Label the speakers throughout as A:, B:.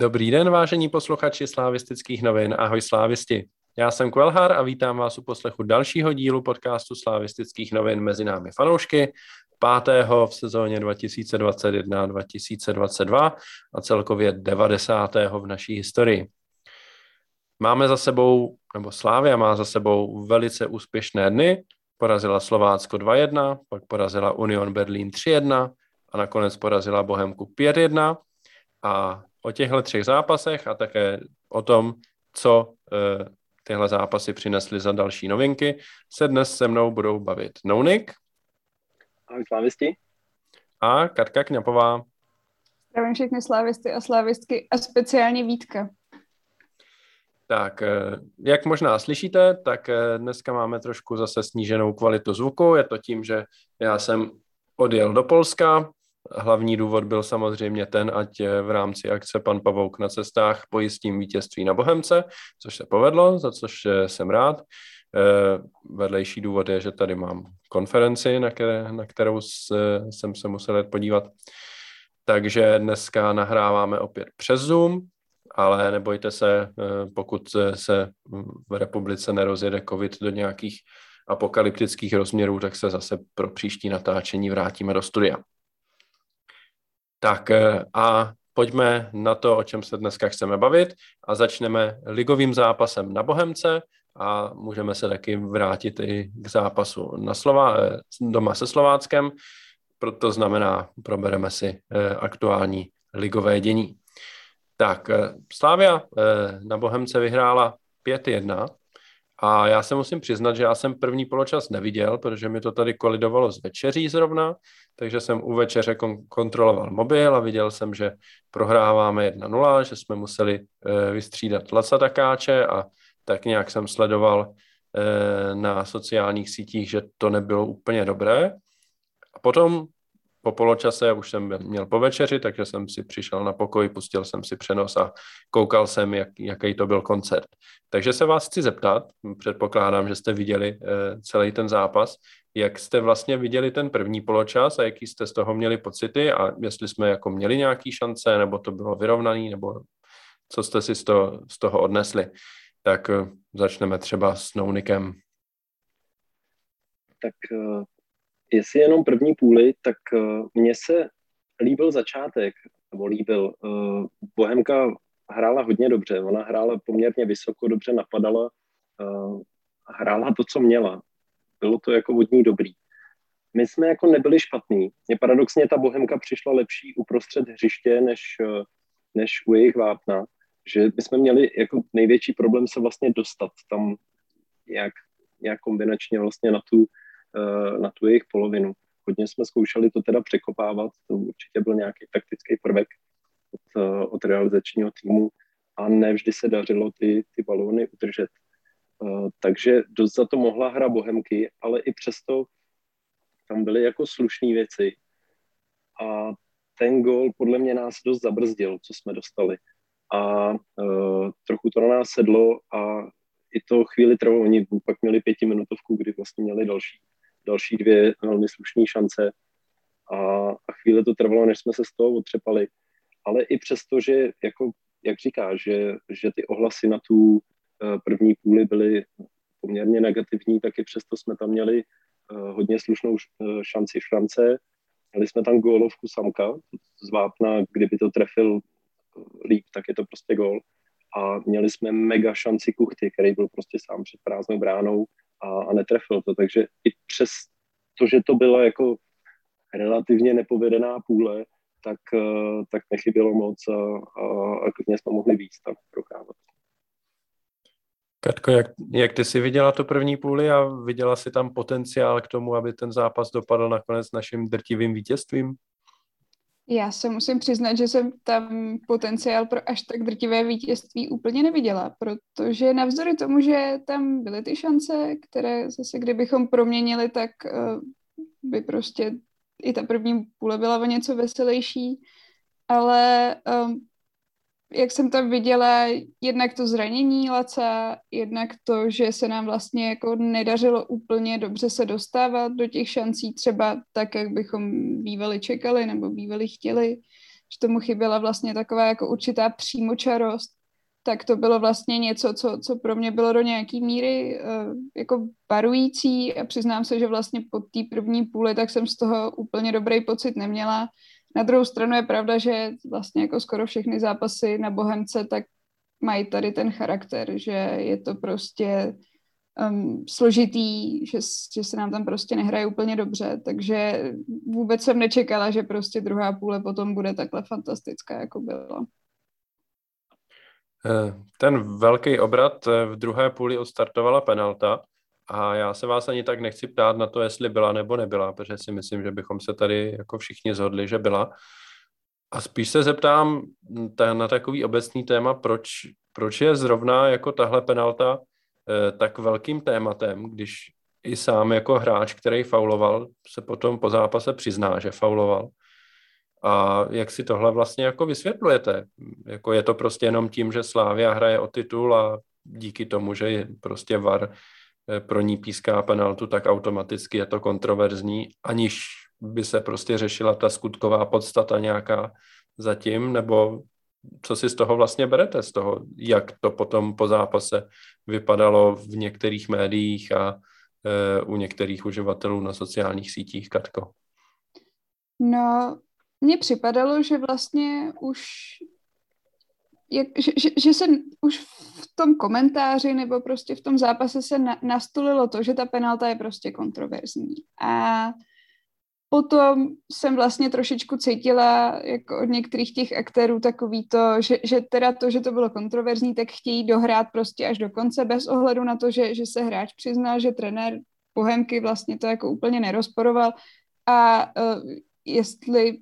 A: Dobrý den, vážení posluchači slávistických novin. Ahoj slávisti. Já jsem Kvelhar a vítám vás u poslechu dalšího dílu podcastu slávistických novin mezi námi fanoušky, pátého v sezóně 2021-2022 a celkově 90. v naší historii. Máme za sebou, nebo Slávia má za sebou velice úspěšné dny. Porazila Slovácko 2-1, pak porazila Union Berlín 3-1 a nakonec porazila Bohemku 5-1. A o těchto třech zápasech a také o tom, co e, tyhle zápasy přinesly za další novinky, se dnes se mnou budou bavit Nounik.
B: Ahoj slávisti.
A: A Katka Kňapová.
C: Zdravím všechny slávisty a slávistky a speciálně Vítka.
A: Tak, eh, jak možná slyšíte, tak eh, dneska máme trošku zase sníženou kvalitu zvuku. Je to tím, že já jsem odjel do Polska, Hlavní důvod byl samozřejmě ten, ať v rámci akce pan Pavouk na cestách pojistím vítězství na Bohemce, což se povedlo, za což jsem rád. Eh, vedlejší důvod je, že tady mám konferenci, na, které, na kterou jsem se musel podívat. Takže dneska nahráváme opět přes Zoom, ale nebojte se, eh, pokud se v republice nerozjede covid do nějakých apokalyptických rozměrů, tak se zase pro příští natáčení vrátíme do studia. Tak eh, a pojďme na to, o čem se dneska chceme bavit. A začneme ligovým zápasem na Bohemce a můžeme se taky vrátit i k zápasu na Slova, eh, doma se Slováckem, proto znamená, probereme si eh, aktuální ligové dění. Tak, Slávia na Bohemce vyhrála 5-1 a já se musím přiznat, že já jsem první poločas neviděl, protože mi to tady kolidovalo s večeří zrovna, takže jsem u večeře kon- kontroloval mobil a viděl jsem, že prohráváme 1-0, že jsme museli e, vystřídat Laca Takáče a tak nějak jsem sledoval e, na sociálních sítích, že to nebylo úplně dobré. A potom po poločase už jsem měl po večeři, takže jsem si přišel na pokoj, pustil jsem si přenos a koukal jsem, jak, jaký to byl koncert. Takže se vás chci zeptat, předpokládám, že jste viděli uh, celý ten zápas, jak jste vlastně viděli ten první poločas a jaký jste z toho měli pocity a jestli jsme jako měli nějaký šance, nebo to bylo vyrovnaný, nebo co jste si z toho, z toho odnesli. Tak uh, začneme třeba s Nounikem.
B: Tak uh jestli jenom první půli, tak uh, mně se líbil začátek, nebo líbil. Uh, Bohemka hrála hodně dobře, ona hrála poměrně vysoko, dobře napadala, uh, hrála to, co měla. Bylo to jako vodní dobrý. My jsme jako nebyli špatní. Mně paradoxně ta Bohemka přišla lepší uprostřed hřiště, než, než u jejich vápna. Že my jsme měli jako největší problém se vlastně dostat tam jak, jak kombinačně vlastně na tu, Eh, na tu jejich polovinu. Hodně jsme zkoušeli to teda překopávat, to určitě byl nějaký taktický prvek od, eh, od realizačního týmu a ne vždy se dařilo ty, ty balóny udržet. Uh, takže dost za to mohla hra Bohemky, ale i přesto tam byly jako slušné věci. A ten gol podle mě nás dost zabrzdil, co jsme dostali. A uh, trochu to na nás sedlo a i to chvíli trvalo. Oni pak měli pětiminutovku, kdy vlastně měli další další dvě velmi slušné šance a, a chvíli to trvalo, než jsme se z toho otřepali. Ale i přesto, že jako, jak říká, že, že ty ohlasy na tu uh, první půli byly poměrně negativní, tak i přesto jsme tam měli uh, hodně slušnou uh, šanci šance. Měli jsme tam gólovku Samka z Vápna, kdyby to trefil líp, tak je to prostě gól. A měli jsme mega šanci Kuchty, který byl prostě sám před prázdnou bránou a, a netrefil to. Takže i přes to, že to byla jako relativně nepovedená půle, tak, eh, tak nechybělo moc a, a, a klidně jsme mohli víc tam procházet.
A: Katko, jak, jak ty jsi viděla tu první půli a viděla si tam potenciál k tomu, aby ten zápas dopadl nakonec naším drtivým vítězstvím?
C: Já se musím přiznat, že jsem tam potenciál pro až tak drtivé vítězství úplně neviděla, protože navzdory tomu, že tam byly ty šance, které zase kdybychom proměnili, tak uh, by prostě i ta první půle byla o něco veselější, ale um, jak jsem tam viděla, jednak to zranění Laca, jednak to, že se nám vlastně jako nedařilo úplně dobře se dostávat do těch šancí, třeba tak, jak bychom bývali čekali nebo bývali chtěli, že tomu chyběla vlastně taková jako určitá přímočarost, tak to bylo vlastně něco, co, co pro mě bylo do nějaký míry uh, jako barující a přiznám se, že vlastně po té první půli tak jsem z toho úplně dobrý pocit neměla. Na druhou stranu je pravda, že vlastně jako skoro všechny zápasy na Bohemce tak mají tady ten charakter, že je to prostě um, složitý, že, že se nám tam prostě nehraje úplně dobře, takže vůbec jsem nečekala, že prostě druhá půle potom bude takhle fantastická, jako byla.
A: Eh, ten velký obrat eh, v druhé půli odstartovala penalta a já se vás ani tak nechci ptát na to, jestli byla nebo nebyla, protože si myslím, že bychom se tady jako všichni zhodli, že byla. A spíš se zeptám na takový obecný téma, proč, proč je zrovna jako tahle penalta eh, tak velkým tématem, když i sám jako hráč, který fauloval, se potom po zápase přizná, že fauloval. A jak si tohle vlastně jako vysvětlujete? Jako je to prostě jenom tím, že Slávia hraje o titul a díky tomu, že je prostě VAR pro ní píská penaltu, tak automaticky je to kontroverzní, aniž by se prostě řešila ta skutková podstata nějaká zatím, nebo co si z toho vlastně berete, z toho, jak to potom po zápase vypadalo v některých médiích a e, u některých uživatelů na sociálních sítích, Katko?
C: No, mně připadalo, že vlastně už jak, že, že, že se už v tom komentáři nebo prostě v tom zápase se na, nastolilo to, že ta penalta je prostě kontroverzní. A potom jsem vlastně trošičku cítila jako od některých těch aktérů takový to, že, že teda to, že to bylo kontroverzní, tak chtějí dohrát prostě až do konce bez ohledu na to, že, že se hráč přiznal, že trenér Bohemky vlastně to jako úplně nerozporoval a uh, jestli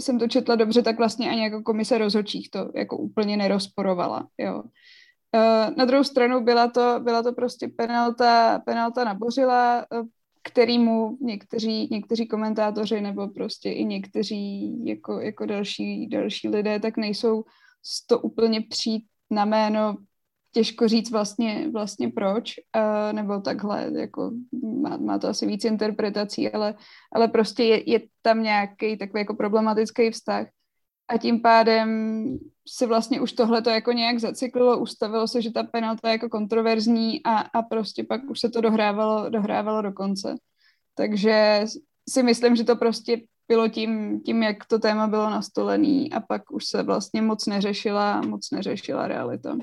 C: jsem to četla dobře, tak vlastně ani jako komise rozhodčích to jako úplně nerozporovala, jo. Uh, na druhou stranu byla to, byla to prostě penalta, penalta nabořila, uh, kterýmu někteří, někteří komentátoři nebo prostě i někteří jako, jako další, další lidé tak nejsou to úplně přijít na jméno těžko říct vlastně, vlastně proč, nebo takhle, jako má, má to asi víc interpretací, ale, ale prostě je, je tam nějaký takový jako problematický vztah a tím pádem se vlastně už tohle to jako nějak zacyklilo, ustavilo se, že ta penalta je jako kontroverzní a, a prostě pak už se to dohrávalo, dohrávalo do konce. Takže si myslím, že to prostě bylo tím, tím, jak to téma bylo nastolený a pak už se vlastně moc neřešila, moc neřešila realita.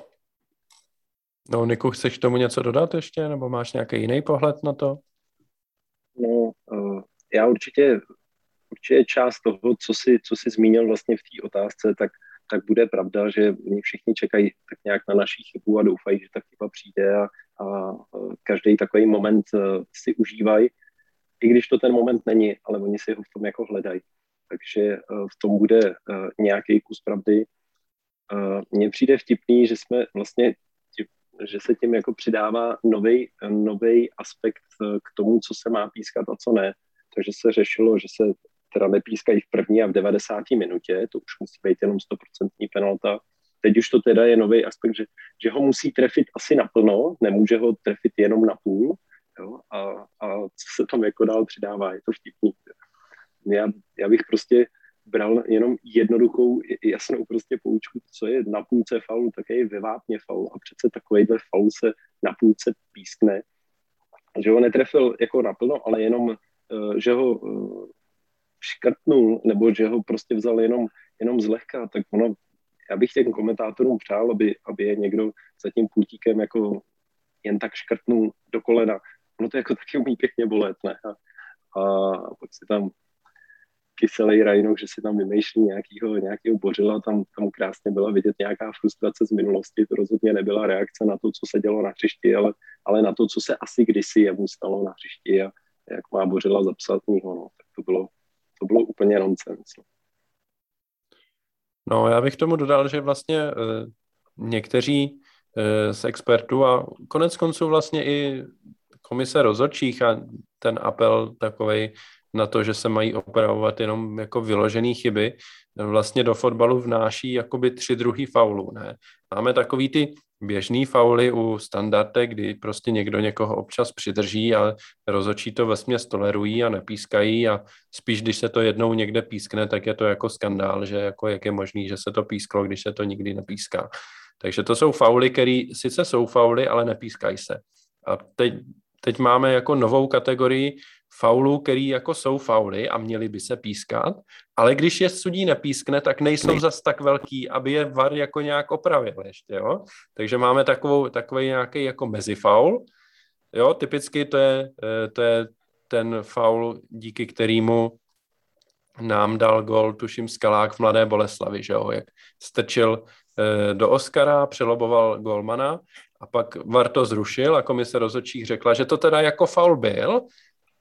A: No, Niku, chceš tomu něco dodat ještě, nebo máš nějaký jiný pohled na to?
B: No, uh, já určitě, určitě část toho, co si, co si zmínil vlastně v té otázce, tak, tak bude pravda, že oni všichni čekají tak nějak na naší chybu a doufají, že ta chyba přijde a, a každý takový moment uh, si užívají, i když to ten moment není, ale oni si ho v tom jako hledají. Takže v tom bude nějaký kus pravdy. Mně přijde vtipný, že jsme vlastně že se tím jako přidává nový aspekt eh, k tomu, co se má pískat a co ne. Takže se řešilo, že se teda nepískají v první a v 90. minutě, to už musí být jenom 100% penalta. Teď už to teda je nový aspekt, že, že ho musí trefit asi naplno, nemůže ho trefit jenom na půl. Jo? A, a co se tam jako dál přidává, je to vtipný. Já, já bych prostě bral jenom jednoduchou, jasnou prostě poučku, co je na půlce faulu, tak je ve vápně faul a přece takovýhle faul se na půlce pískne. Že ho netrefil jako naplno, ale jenom, eh, že ho eh, škrtnul, nebo že ho prostě vzal jenom, jenom zlehka, tak ono, já bych těm komentátorům přál, aby, aby je někdo za tím půtíkem jako jen tak škrtnul do kolena. Ono to jako taky umí pěkně bolet, ne? A, a pak si tam kyselý rajnou, že si tam vymýšlí nějakýho, nějakýho bořila, tam, tam krásně byla vidět nějaká frustrace z minulosti, to rozhodně nebyla reakce na to, co se dělo na hřišti, ale, ale na to, co se asi kdysi jemu stalo na hřišti a jak má bořila zapsat něho, no, tak to bylo, to bylo úplně nonsens. No.
A: no já bych tomu dodal, že vlastně e, někteří e, z expertů a konec konců vlastně i komise rozhodčích a ten apel takovej na to, že se mají opravovat jenom jako vyložené chyby, vlastně do fotbalu vnáší jakoby tři druhy faulů. Ne? Máme takový ty běžný fauly u standardek, kdy prostě někdo někoho občas přidrží a rozočí to vesměs tolerují a nepískají a spíš, když se to jednou někde pískne, tak je to jako skandál, že jako jak je možný, že se to písklo, když se to nikdy nepíská. Takže to jsou fauly, které sice jsou fauly, ale nepískají se. A teď, teď máme jako novou kategorii faulů, který jako jsou fauly a měly by se pískat, ale když je sudí nepískne, tak nejsou zas tak velký, aby je VAR jako nějak opravil ještě, jo. Takže máme takovou, takový nějaký jako mezifaul, jo, typicky to je, eh, to je ten faul, díky kterému nám dal gol, tuším, Skalák v Mladé Boleslavi, že jo, jak strčil eh, do Oscara, přeloboval golmana a pak VAR to zrušil a komise rozhodčích řekla, že to teda jako faul byl,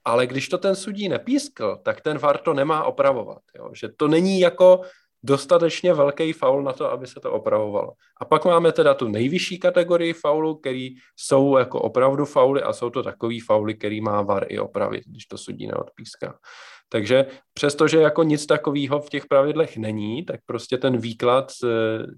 A: ale když to ten sudí nepískl, tak ten VAR to nemá opravovat. Jo? Že to není jako dostatečně velký faul na to, aby se to opravovalo. A pak máme teda tu nejvyšší kategorii faulů, který jsou jako opravdu fauly a jsou to takový fauly, který má VAR i opravit, když to sudí neodpíská. Takže přestože jako nic takového v těch pravidlech není, tak prostě ten výklad eh,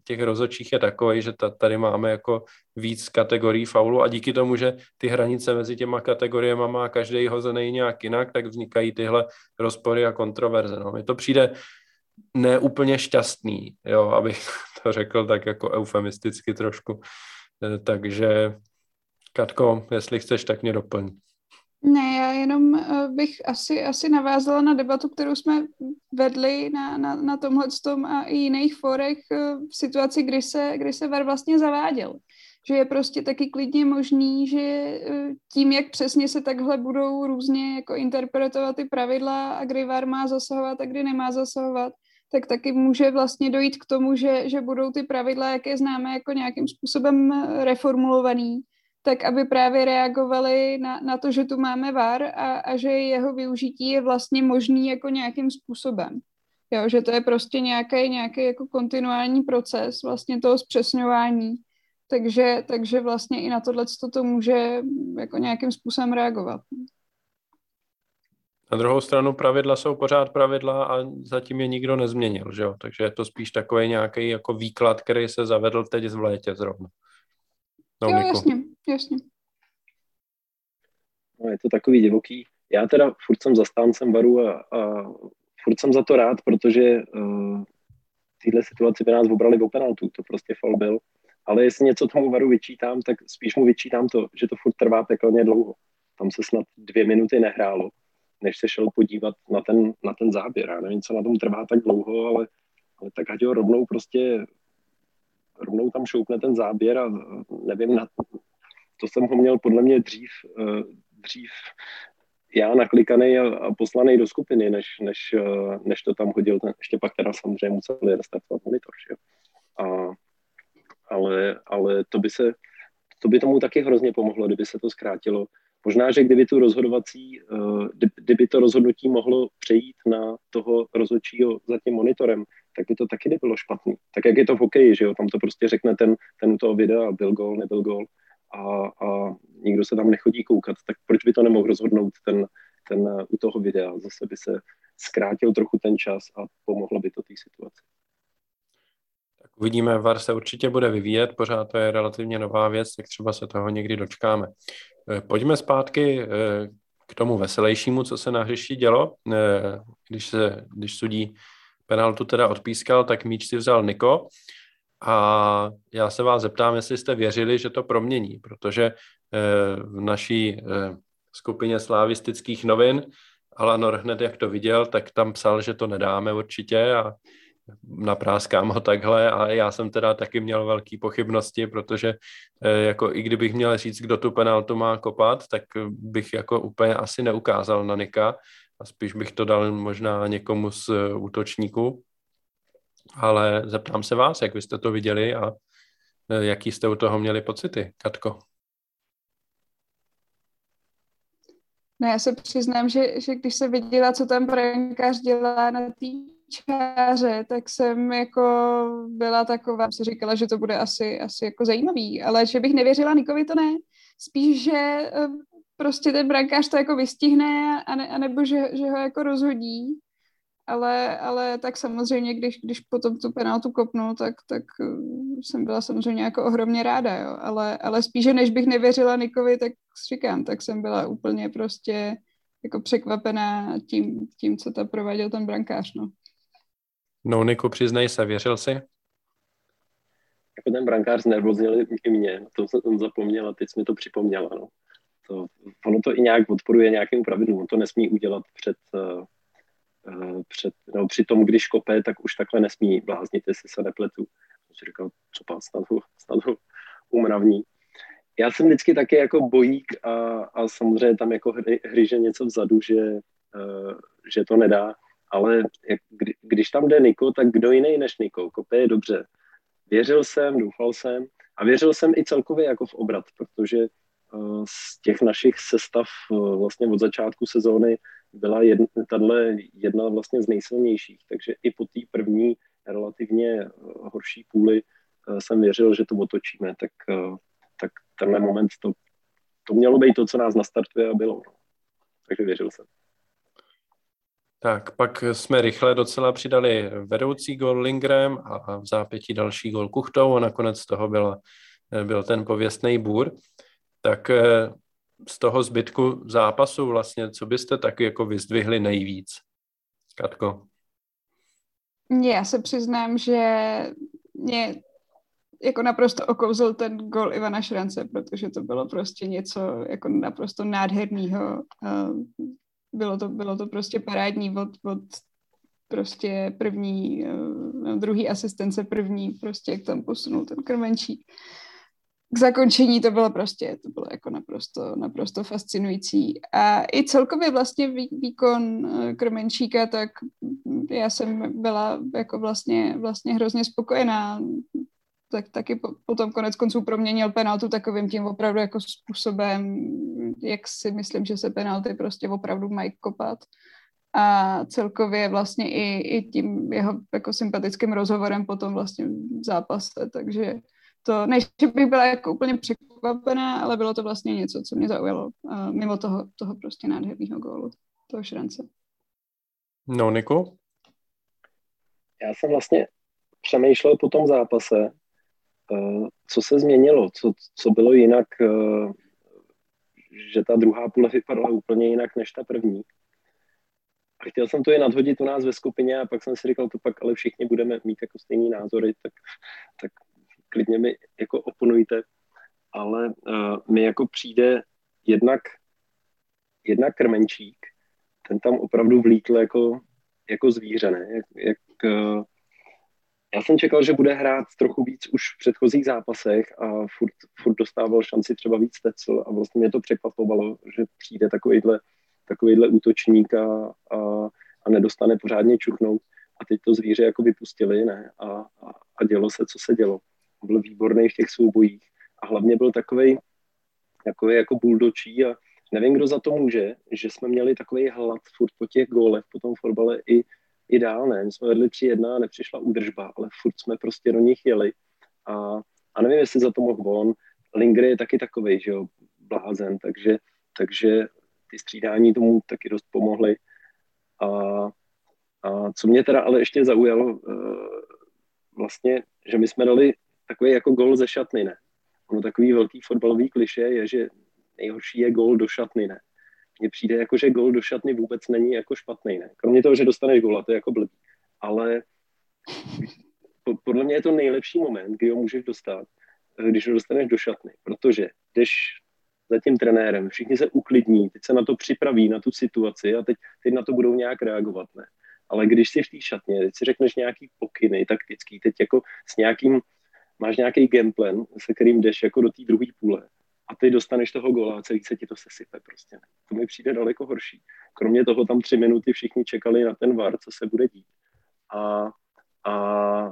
A: těch rozočích je takový, že tady máme jako víc kategorií faulu a díky tomu, že ty hranice mezi těma kategoriemi má každý hozený nějak jinak, tak vznikají tyhle rozpory a kontroverze. No. Mi to přijde neúplně šťastný, jo, abych to řekl tak jako eufemisticky trošku. Eh, takže Katko, jestli chceš, tak mě doplň.
C: Ne, já jenom eh, bych asi, asi navázala na debatu, kterou jsme vedli na, na, na tomhle tom a i jiných forech eh, v situaci, kdy se, kdy se VAR vlastně zaváděl. Že je prostě taky klidně možný, že eh, tím, jak přesně se takhle budou různě jako interpretovat ty pravidla a kdy VAR má zasahovat a kdy nemá zasahovat, tak taky může vlastně dojít k tomu, že, že budou ty pravidla, jaké známe, jako nějakým způsobem reformulovaný tak aby právě reagovali na, na to, že tu máme VAR a, a že jeho využití je vlastně možný jako nějakým způsobem. Jo, že to je prostě nějaký, nějaký jako kontinuální proces vlastně toho zpřesňování. Takže, takže vlastně i na tohle to může jako nějakým způsobem reagovat.
A: Na druhou stranu pravidla jsou pořád pravidla a zatím je nikdo nezměnil, že jo? Takže je to spíš takový nějaký jako výklad, který se zavedl teď v létě zrovna.
C: No, jo, jasně, jasně.
B: No, je to takový divoký. Já teda furt jsem zastáncem baru a, a furt jsem za to rád, protože uh, tyhle situaci by nás obrali v penaltu, to prostě fal byl. Ale jestli něco tomu varu vyčítám, tak spíš mu vyčítám to, že to furt trvá pekelně dlouho. Tam se snad dvě minuty nehrálo, než se šel podívat na ten, na ten záběr. Já nevím, co na tom trvá tak dlouho, ale, ale tak ať ho rovnou prostě rovnou tam šoupne ten záběr a nevím, na, to jsem ho měl podle mě dřív, eh, dřív já naklikaný a, poslaný do skupiny, než, než, eh, než to tam hodil. Ten, ještě pak teda samozřejmě museli restartovat monitor. Že? A, ale, ale to by se, to by tomu taky hrozně pomohlo, kdyby se to zkrátilo. Možná, že kdyby tu rozhodovací, eh, kdyby to rozhodnutí mohlo přejít na toho rozhodčího za tím monitorem, tak by to taky nebylo špatný. Tak jak je to v hokeji, že jo, tam to prostě řekne ten, ten u toho videa, byl gol, nebyl gol a, a nikdo se tam nechodí koukat, tak proč by to nemohl rozhodnout ten, ten u toho videa? Zase by se zkrátil trochu ten čas a pomohlo by to té situaci.
A: Tak uvidíme, VAR se určitě bude vyvíjet, pořád to je relativně nová věc, tak třeba se toho někdy dočkáme. Eh, pojďme zpátky eh, k tomu veselějšímu, co se na hřišti dělo, eh, když, se, když sudí penaltu teda odpískal, tak míč si vzal Niko a já se vás zeptám, jestli jste věřili, že to promění, protože eh, v naší eh, skupině slavistických novin Alanor hned, jak to viděl, tak tam psal, že to nedáme určitě a napráskám ho takhle a já jsem teda taky měl velké pochybnosti, protože eh, jako i kdybych měl říct, kdo tu penaltu má kopat, tak bych jako úplně asi neukázal na Nika, a spíš bych to dal možná někomu z útočníků. Ale zeptám se vás, jak vy jste to viděli a eh, jaký jste u toho měli pocity, Katko?
C: No já se přiznám, že, že když se viděla, co tam brankář dělá na té čáře, tak jsem jako byla taková, si říkala, že to bude asi, asi jako zajímavý, ale že bych nevěřila Nikovi, to ne. Spíš, že eh, prostě ten brankář to jako vystihne, a ne, anebo že, že ho jako rozhodí. Ale, ale tak samozřejmě, když, když potom tu penaltu kopnul, tak, tak uh, jsem byla samozřejmě jako ohromně ráda, jo. Ale, ale spíše, než bych nevěřila Nikovi, tak říkám, tak jsem byla úplně prostě jako překvapená tím, tím co ta prováděl ten brankář, no.
A: No, Niko, přiznej se, věřil jsi?
B: Jako ten brankář znervoznil i mě, to jsem zapomněl a teď mi to připomněla, no. To, ono to i nějak odporuje nějakým pravidlům, on to nesmí udělat před, uh, před, no, při tom, když kope, tak už takhle nesmí bláznit, jestli se nepletu. Jsem si říkal, co pán, snad ho, umravní. Já jsem vždycky taky jako bojík a, a samozřejmě tam jako hry, hryže něco vzadu, že, uh, že to nedá, ale jak, kdy, když tam jde Niko, tak kdo jiný než Niko? Kope je dobře. Věřil jsem, doufal jsem a věřil jsem i celkově jako v obrat, protože uh, z těch našich sestav uh, vlastně od začátku sezóny byla jedna, tahle jedna vlastně z nejsilnějších, takže i po té první relativně horší půli jsem věřil, že to otočíme, tak, tak tenhle moment to, to mělo být to, co nás nastartuje a bylo. No. Takže věřil jsem.
A: Tak, pak jsme rychle docela přidali vedoucí gol Lingrem a v zápětí další gol Kuchtou a nakonec toho byla, byl ten pověstný bůr. Tak eh, z toho zbytku zápasu vlastně, co byste taky jako vyzdvihli nejvíc? Katko?
C: Já se přiznám, že mě jako naprosto okouzl ten gol Ivana Šrance, protože to bylo prostě něco jako naprosto nádherného. Bylo to, bylo to prostě parádní od, od prostě první, eh, druhý asistence první, prostě jak tam posunul ten krmenčík. K zakončení to bylo prostě, to bylo jako naprosto, naprosto fascinující. A i celkově vlastně výkon eh, Krmenčíka, tak já jsem byla jako vlastně, vlastně hrozně spokojená tak taky po, potom konec konců proměnil penaltu takovým tím opravdu jako způsobem, jak si myslím, že se penalty prostě opravdu mají kopat. A celkově vlastně i, i tím jeho jako sympatickým rozhovorem potom vlastně v zápase, takže to, než bych byla jako úplně překvapená, ale bylo to vlastně něco, co mě zaujalo, uh, mimo toho, toho prostě nádherného gólu, toho šrance.
A: No, Niku?
B: Já jsem vlastně přemýšlel po tom zápase, Eh, co se změnilo, co, co bylo jinak, eh, že ta druhá půle vypadala úplně jinak než ta první. A chtěl jsem to je nadhodit u nás ve skupině a pak jsem si říkal, to pak ale všichni budeme mít jako stejný názory, tak, tak klidně mi jako oponujte. Ale uh, mi jako přijde jednak, jednak krmenčík, ten tam opravdu vlítl jako, jako zvíře, ne? Jak, jak uh, já jsem čekal, že bude hrát trochu víc už v předchozích zápasech a furt, furt dostával šanci třeba víc Tecl a vlastně mě to překvapovalo, že přijde takovýhle, takovýhle útočník a, a, a nedostane pořádně čuchnout a teď to zvíře jako vypustili ne? A, a, a dělo se, co se dělo. Byl výborný v těch soubojích a hlavně byl takový takový jako buldočí a nevím, kdo za to může, že jsme měli takový hlad furt po těch gólech, po tom fotbale i i dál, ne? My jsme vedli 3-1 a nepřišla údržba, ale furt jsme prostě do nich jeli. A, a nevím, jestli za to mohl on. Lingry je taky takový, že jo, blázen, takže, takže ty střídání tomu taky dost pomohly. A, a co mě teda ale ještě zaujalo, uh, vlastně, že my jsme dali takový jako gol ze šatny, ne? Ono takový velký fotbalový kliše je, že nejhorší je gol do šatny, ne? mně přijde jako, že gol do šatny vůbec není jako špatný, ne? Kromě toho, že dostaneš gola, to je jako blbý. Ale podle mě je to nejlepší moment, kdy ho můžeš dostat, když ho dostaneš do šatny, protože jdeš za tím trenérem, všichni se uklidní, teď se na to připraví, na tu situaci a teď, teď na to budou nějak reagovat, ne? Ale když jsi v té šatně, teď si řekneš nějaký pokyny taktický, teď jako s nějakým, máš nějaký gameplan, se kterým jdeš jako do té druhé půle a ty dostaneš toho gola a celý se ti to sesype prostě. To mi přijde daleko horší. Kromě toho tam tři minuty všichni čekali na ten VAR, co se bude dít. A, a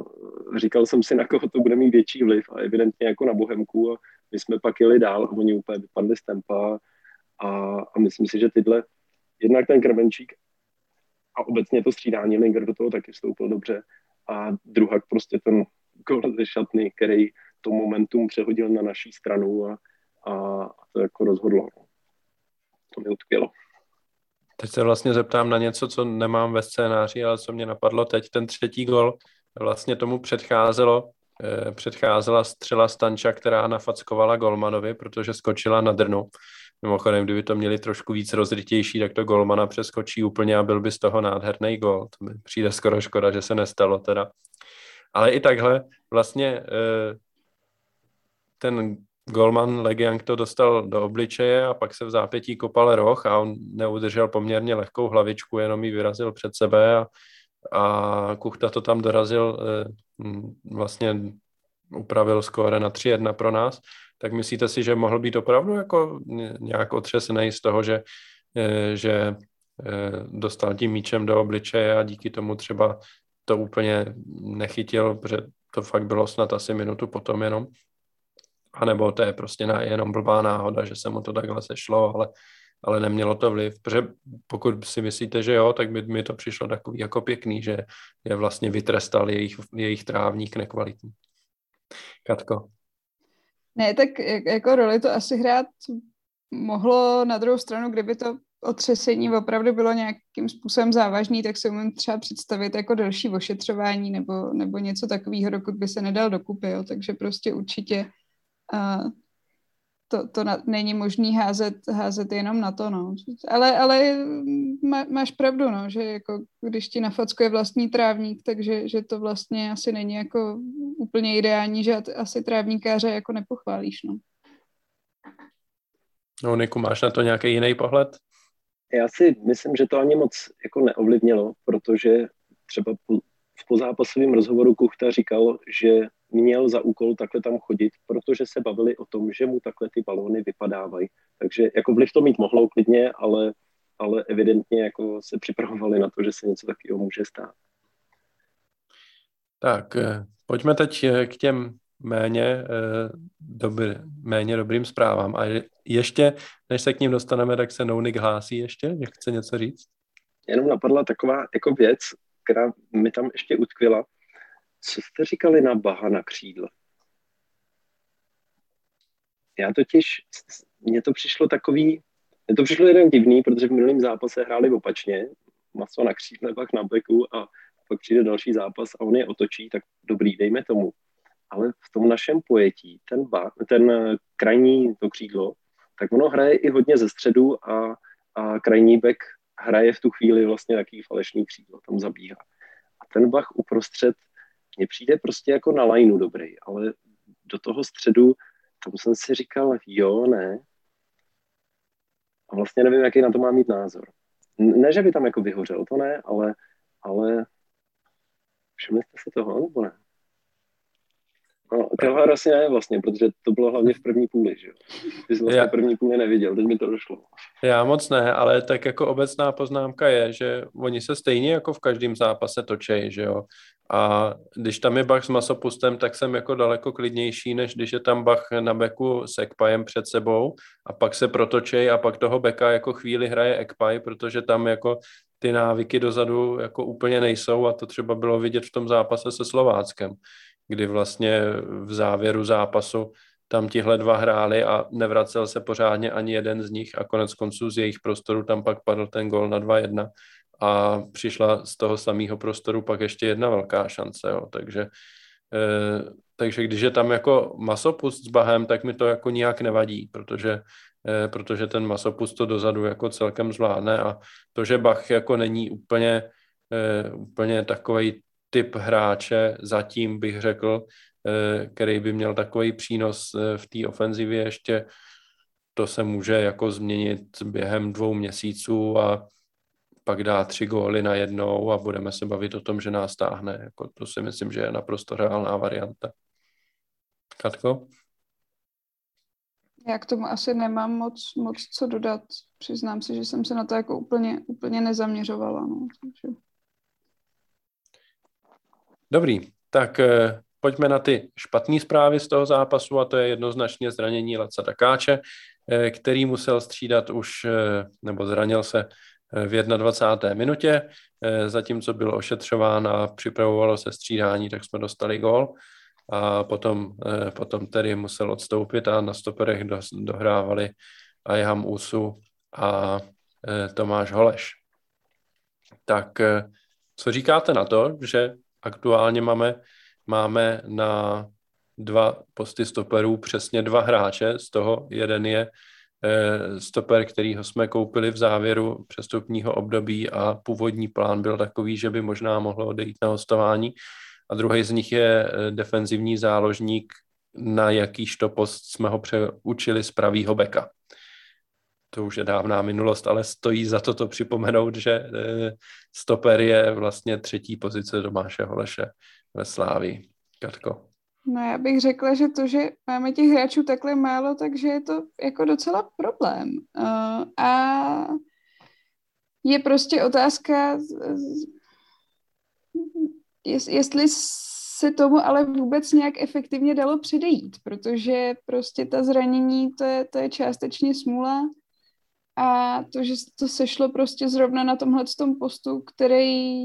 B: říkal jsem si, na koho to bude mít větší vliv a evidentně jako na Bohemku a my jsme pak jeli dál a oni úplně vypadli z tempa a, a myslím si, že tyhle, jednak ten Krmenčík a obecně to střídání Linger do toho taky vstoupil dobře a druhak prostě ten gol ze šatny, který to momentum přehodil na naší stranu a, a to jako rozhodlo. to mi utkvělo.
A: Teď se vlastně zeptám na něco, co nemám ve scénáři, ale co mě napadlo teď. Ten třetí gol vlastně tomu předcházelo, eh, předcházela střela Stanča, která nafackovala Golmanovi, protože skočila na drnu. Mimochodem, kdyby to měli trošku víc rozrytější, tak to Golmana přeskočí úplně a byl by z toho nádherný gol. To mi přijde skoro škoda, že se nestalo teda. Ale i takhle vlastně eh, ten golman Legiang to dostal do obličeje a pak se v zápětí kopal roh a on neudržel poměrně lehkou hlavičku, jenom ji vyrazil před sebe a, a Kuchta to tam dorazil, eh, vlastně upravil skóre na 3-1 pro nás. Tak myslíte si, že mohl být opravdu jako nějak otřesený z toho, že, eh, že dostal tím míčem do obličeje a díky tomu třeba to úplně nechytil, protože to fakt bylo snad asi minutu potom jenom. A nebo to je prostě na, jenom blbá náhoda, že se mu to takhle sešlo, ale, ale nemělo to vliv. Protože pokud si myslíte, že jo, tak by mi to přišlo takový jako pěkný, že je vlastně vytrestal jejich, jejich trávník nekvalitní. Katko.
C: Ne, tak jako roli to asi hrát mohlo na druhou stranu, kdyby to otřesení opravdu bylo nějakým způsobem závažný, tak si umím třeba představit jako delší ošetřování nebo, nebo něco takového, dokud by se nedal dokupy, jo. takže prostě určitě uh, to, to na, není možný házet, házet jenom na to, no. Ale, ale má, máš pravdu, no, že jako když ti nafackuje vlastní trávník, takže že to vlastně asi není jako úplně ideální, že asi trávníkáře jako nepochválíš, no.
A: No, Niku, máš na to nějaký jiný pohled?
B: Já si myslím, že to ani moc jako neovlivnilo, protože třeba v pozápasovém rozhovoru Kuchta říkal, že měl za úkol takhle tam chodit, protože se bavili o tom, že mu takhle ty balóny vypadávají. Takže jako vliv to mít mohlo klidně, ale, ale evidentně jako se připravovali na to, že se něco takového může stát.
A: Tak, eh, pojďme teď eh, k těm méně, eh, dobrý, méně dobrým zprávám. A ještě, než se k ním dostaneme, tak se Nounik hlásí ještě, že chce něco říct?
B: Jenom napadla taková jako věc, která mi tam ještě utkvěla. Co jste říkali na Baha na křídle? Já totiž, mně to přišlo takový, mně to přišlo jeden divný, protože v minulém zápase hráli opačně, maso na křídle, pak na beku a pak přijde další zápas a on je otočí, tak dobrý, dejme tomu ale v tom našem pojetí ten, ba, ten krajní to křídlo, tak ono hraje i hodně ze středu a, a krajní back hraje v tu chvíli vlastně takový falešný křídlo, tam zabíhá. A ten Bach uprostřed mně přijde prostě jako na lineu dobrý, ale do toho středu, tam jsem si říkal, jo, ne. A vlastně nevím, jaký na to má mít názor. Ne, že by tam jako vyhořel, to ne, ale, ale všimli jste si toho, nebo ne? No, Kelhar asi ne vlastně, protože to bylo hlavně v první půli, že jo. Ty jsi vlastně Já... první půli neviděl, teď mi to došlo.
A: Já moc ne, ale tak jako obecná poznámka je, že oni se stejně jako v každém zápase točejí, že jo. A když tam je Bach s masopustem, tak jsem jako daleko klidnější, než když je tam Bach na beku s Ekpajem před sebou a pak se protočej a pak toho beka jako chvíli hraje Ekpaj, protože tam jako ty návyky dozadu jako úplně nejsou a to třeba bylo vidět v tom zápase se Slováckem kdy vlastně v závěru zápasu tam tihle dva hráli a nevracel se pořádně ani jeden z nich a konec konců z jejich prostoru tam pak padl ten gol na 2-1 a přišla z toho samého prostoru pak ještě jedna velká šance, jo. takže eh, takže když je tam jako masopust s Bahem, tak mi to jako nijak nevadí, protože, eh, protože ten masopust to dozadu jako celkem zvládne a to, že Bach jako není úplně, eh, úplně takový typ hráče zatím bych řekl, eh, který by měl takový přínos eh, v té ofenzivě ještě, to se může jako změnit během dvou měsíců a pak dá tři góly na jednou a budeme se bavit o tom, že nás táhne. Jako to si myslím, že je naprosto reálná varianta. Katko?
C: Já k tomu asi nemám moc, moc co dodat. Přiznám si, že jsem se na to jako úplně, úplně nezaměřovala. No. Takže...
A: Dobrý, tak eh, pojďme na ty špatné zprávy z toho zápasu a to je jednoznačně zranění Laca Takáče, eh, který musel střídat už, eh, nebo zranil se v 21. minutě, zatímco byl ošetřován a připravovalo se střídání, tak jsme dostali gol a potom, potom tedy musel odstoupit a na stoperech do, dohrávali Ayham Usu a Tomáš Holeš. Tak co říkáte na to, že aktuálně máme, máme na dva posty stoperů přesně dva hráče, z toho jeden je stoper, kterýho jsme koupili v závěru přestupního období a původní plán byl takový, že by možná mohlo odejít na hostování a druhý z nich je defenzivní záložník na jakýž to post jsme ho přeučili z pravýho beka. To už je dávná minulost, ale stojí za to to připomenout, že eh, stoper je vlastně třetí pozice Domáše Holeše ve Slávii. Katko.
C: No já bych řekla, že to, že máme těch hráčů takhle málo, takže je to jako docela problém. Uh, a je prostě otázka, jestli se tomu ale vůbec nějak efektivně dalo předejít, protože prostě ta zranění, to je, to je částečně smůla a to, že to sešlo prostě zrovna na tomhle tom postu, který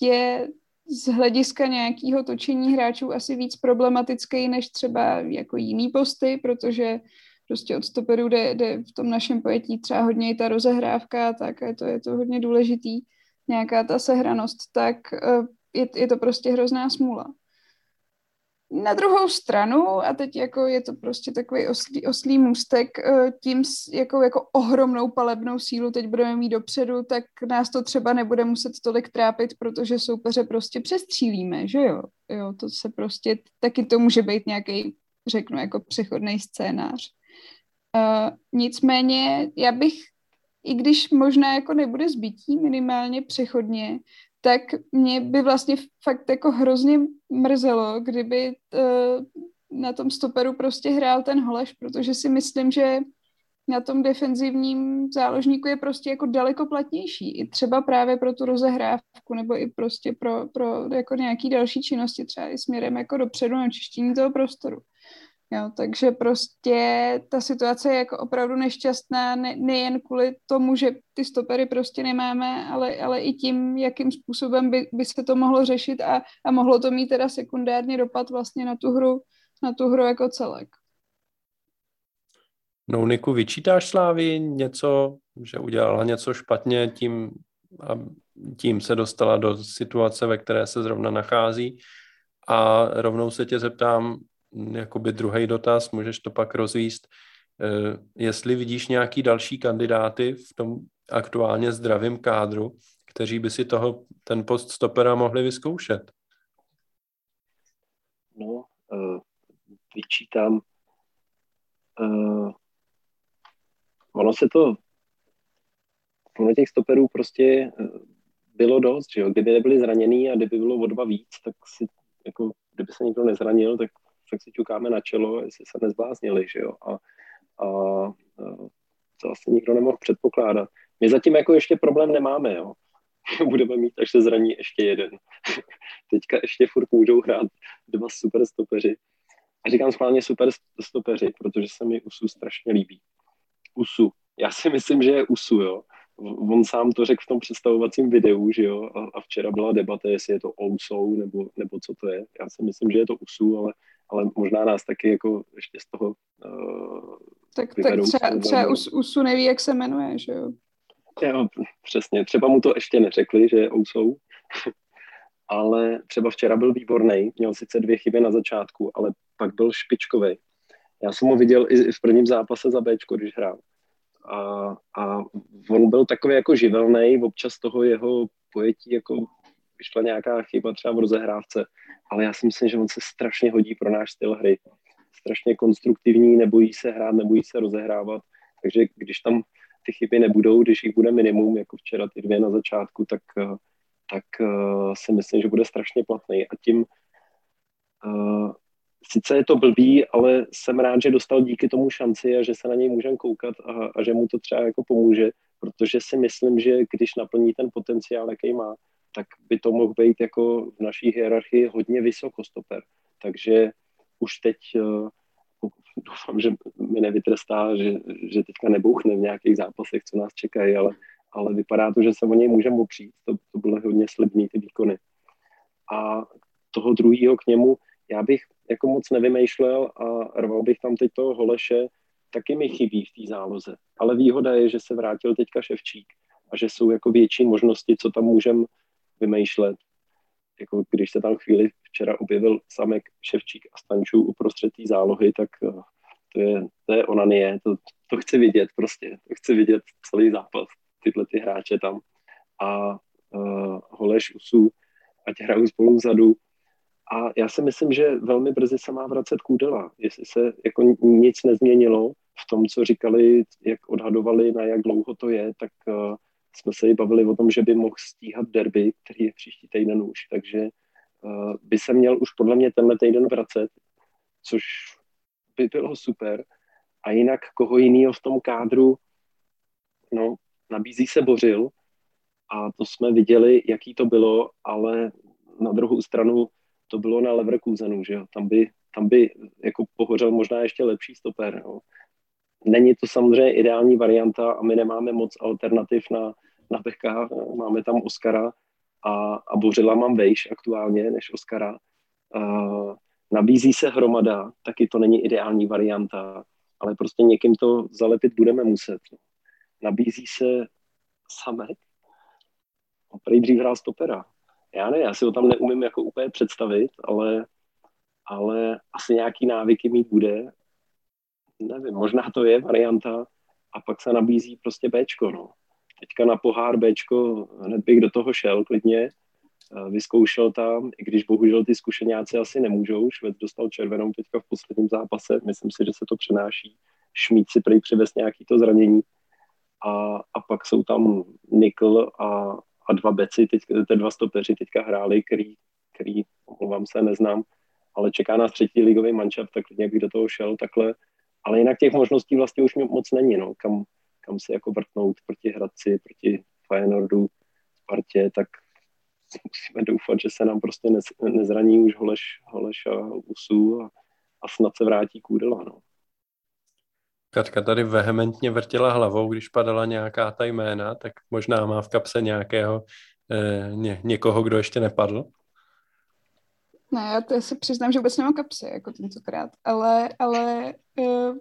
C: je z hlediska nějakého točení hráčů asi víc problematický než třeba jako jiný posty, protože prostě od stoperu jde, jde v tom našem pojetí třeba hodně i ta rozehrávka, tak je to, je to hodně důležitý, nějaká ta sehranost, tak eh, je, je to prostě hrozná smůla. Na druhou stranu, a teď jako je to prostě takový oslý, oslý můstek, eh, tím jako, jako ohromnou palebnou sílu teď budeme mít dopředu, tak nás to třeba nebude muset tolik trápit, protože soupeře prostě přestřílíme, že jo? Jo, to se prostě, taky to může být nějaký, řeknu, jako přechodný scénář. Uh, nicméně já bych, i když možná jako nebude zbytí, minimálně přechodně, tak mě by vlastně fakt jako hrozně mrzelo, kdyby uh, na tom stoperu prostě hrál ten Holeš, protože si myslím, že na tom defenzivním záložníku je prostě jako daleko platnější. I třeba právě pro tu rozehrávku, nebo i prostě pro, pro jako nějaký další činnosti, třeba i směrem jako dopředu na čištění toho prostoru. Jo, takže prostě ta situace je jako opravdu nešťastná, ne, nejen kvůli tomu, že ty stopery prostě nemáme, ale, ale i tím, jakým způsobem by, by se to mohlo řešit a, a mohlo to mít teda sekundárně dopad vlastně na tu hru, na tu hru jako celek.
A: No, Niku, vyčítáš Slávy něco, že udělala něco špatně tím, a tím se dostala do situace, ve které se zrovna nachází. A rovnou se tě zeptám, jakoby druhý dotaz, můžeš to pak rozvíst, eh, jestli vidíš nějaký další kandidáty v tom aktuálně zdravém kádru, kteří by si toho, ten post stopera mohli vyzkoušet.
B: No, uh, vyčítám. Uh, ono se to, ono těch stoperů prostě bylo dost, že jo? Kdyby nebyli zraněný a kdyby bylo o dva víc, tak si, jako, kdyby se nikdo nezranil, tak fakt si ťukáme na čelo, jestli se nezbláznili, že jo. A, a, a to asi nikdo nemohl předpokládat. My zatím jako ještě problém nemáme, jo. Budeme mít, až se zraní ještě jeden. Teďka ještě furt můžou hrát dva super stopeři. A říkám schválně super stopeři, protože se mi Usu strašně líbí. Usu. Já si myslím, že je Usu, jo on sám to řekl v tom představovacím videu, že jo, a, a včera byla debata, jestli je to Ousou, nebo, nebo co to je. Já si myslím, že je to Usu, ale, ale možná nás taky jako ještě z toho uh,
C: Tak, tak třeba, třeba Us, Usu neví, jak se jmenuje, že jo?
B: Jo, přesně. Třeba mu to ještě neřekli, že je Ousou, ale třeba včera byl výborný, měl sice dvě chyby na začátku, ale pak byl špičkový. Já jsem ho viděl i v prvním zápase za Bčko, když hrál a, a on byl takový jako živelný, občas toho jeho pojetí jako vyšla nějaká chyba třeba v rozehrávce, ale já si myslím, že on se strašně hodí pro náš styl hry. Strašně konstruktivní, nebojí se hrát, nebojí se rozehrávat, takže když tam ty chyby nebudou, když jich bude minimum, jako včera ty dvě na začátku, tak, tak uh, si myslím, že bude strašně platný. A tím uh, sice je to blbý, ale jsem rád, že dostal díky tomu šanci a že se na něj můžeme koukat a, a že mu to třeba jako pomůže, protože si myslím, že když naplní ten potenciál, jaký má, tak by to mohl být jako v naší hierarchii hodně vysoko stoper. Takže už teď uh, doufám, že mi nevytrestá, že, že teďka nebouchne v nějakých zápasech, co nás čekají, ale, ale vypadá to, že se o něj můžeme opřít. To, to bylo hodně slibný, ty výkony. A toho druhého k němu, já bych jako moc nevymýšlel a rval bych tam teď toho Holeše, taky mi chybí v té záloze. Ale výhoda je, že se vrátil teďka Ševčík a že jsou jako větší možnosti, co tam můžem vymýšlet. Jako když se tam chvíli včera objevil Samek, Ševčík a Stančů uprostřed té zálohy, tak eh, to je, to je onanie, to, to chci vidět prostě, to chci vidět celý zápas, tyhle ty hráče tam. A uh, Holeš, Usu, ať hrajou spolu vzadu, a já si myslím, že velmi brzy se má vracet Kůdela. Jestli se jako nic nezměnilo v tom, co říkali, jak odhadovali, na jak dlouho to je, tak uh, jsme se i bavili o tom, že by mohl stíhat derby, který je příští týden už. Takže uh, by se měl už podle mě tenhle týden vracet, což by bylo super. A jinak koho jiného v tom kádru, no, nabízí se Bořil a to jsme viděli, jaký to bylo, ale na druhou stranu to bylo na Leverkusenu, že jo? Tam by, tam by jako pohořel možná ještě lepší stoper. Jo? Není to samozřejmě ideální varianta a my nemáme moc alternativ na, na beka. Máme tam Oscara a, a Bořila mám vejš aktuálně než Oscara. Uh, nabízí se hromada, taky to není ideální varianta, ale prostě někým to zalepit budeme muset. Nabízí se Samek, on dřív hrál stopera já ne, já si ho tam neumím jako úplně představit, ale, ale asi nějaký návyky mít bude. Nevím, možná to je varianta a pak se nabízí prostě Bčko, no. Teďka na pohár Bčko hned bych do toho šel klidně, eh, vyzkoušel tam, i když bohužel ty zkušenáci asi nemůžou, Švec dostal červenou teďka v posledním zápase, myslím si, že se to přenáší, Šmít si prý přivez nějaký to zranění a, a pak jsou tam Nikl a, a dva beci, teď, ty dva stopeři teďka hráli, který, který, omlouvám se, neznám, ale čeká nás třetí ligový mančat, tak nějak bych do toho šel takhle. Ale jinak těch možností vlastně už moc není, no. kam, kam se jako vrtnout proti Hradci, proti Feyenoordu, Spartě, tak musíme doufat, že se nám prostě nez, nezraní už Holeš, Holeš a Usu a, a snad se vrátí Kůdela. No.
A: Katka tady vehementně vrtila hlavou, když padala nějaká ta jména, tak možná má v kapse nějakého eh, ně, někoho, kdo ještě nepadl.
C: Ne, já to si přiznám, že vůbec nemám kapsy, jako tentokrát, ale, ale uh,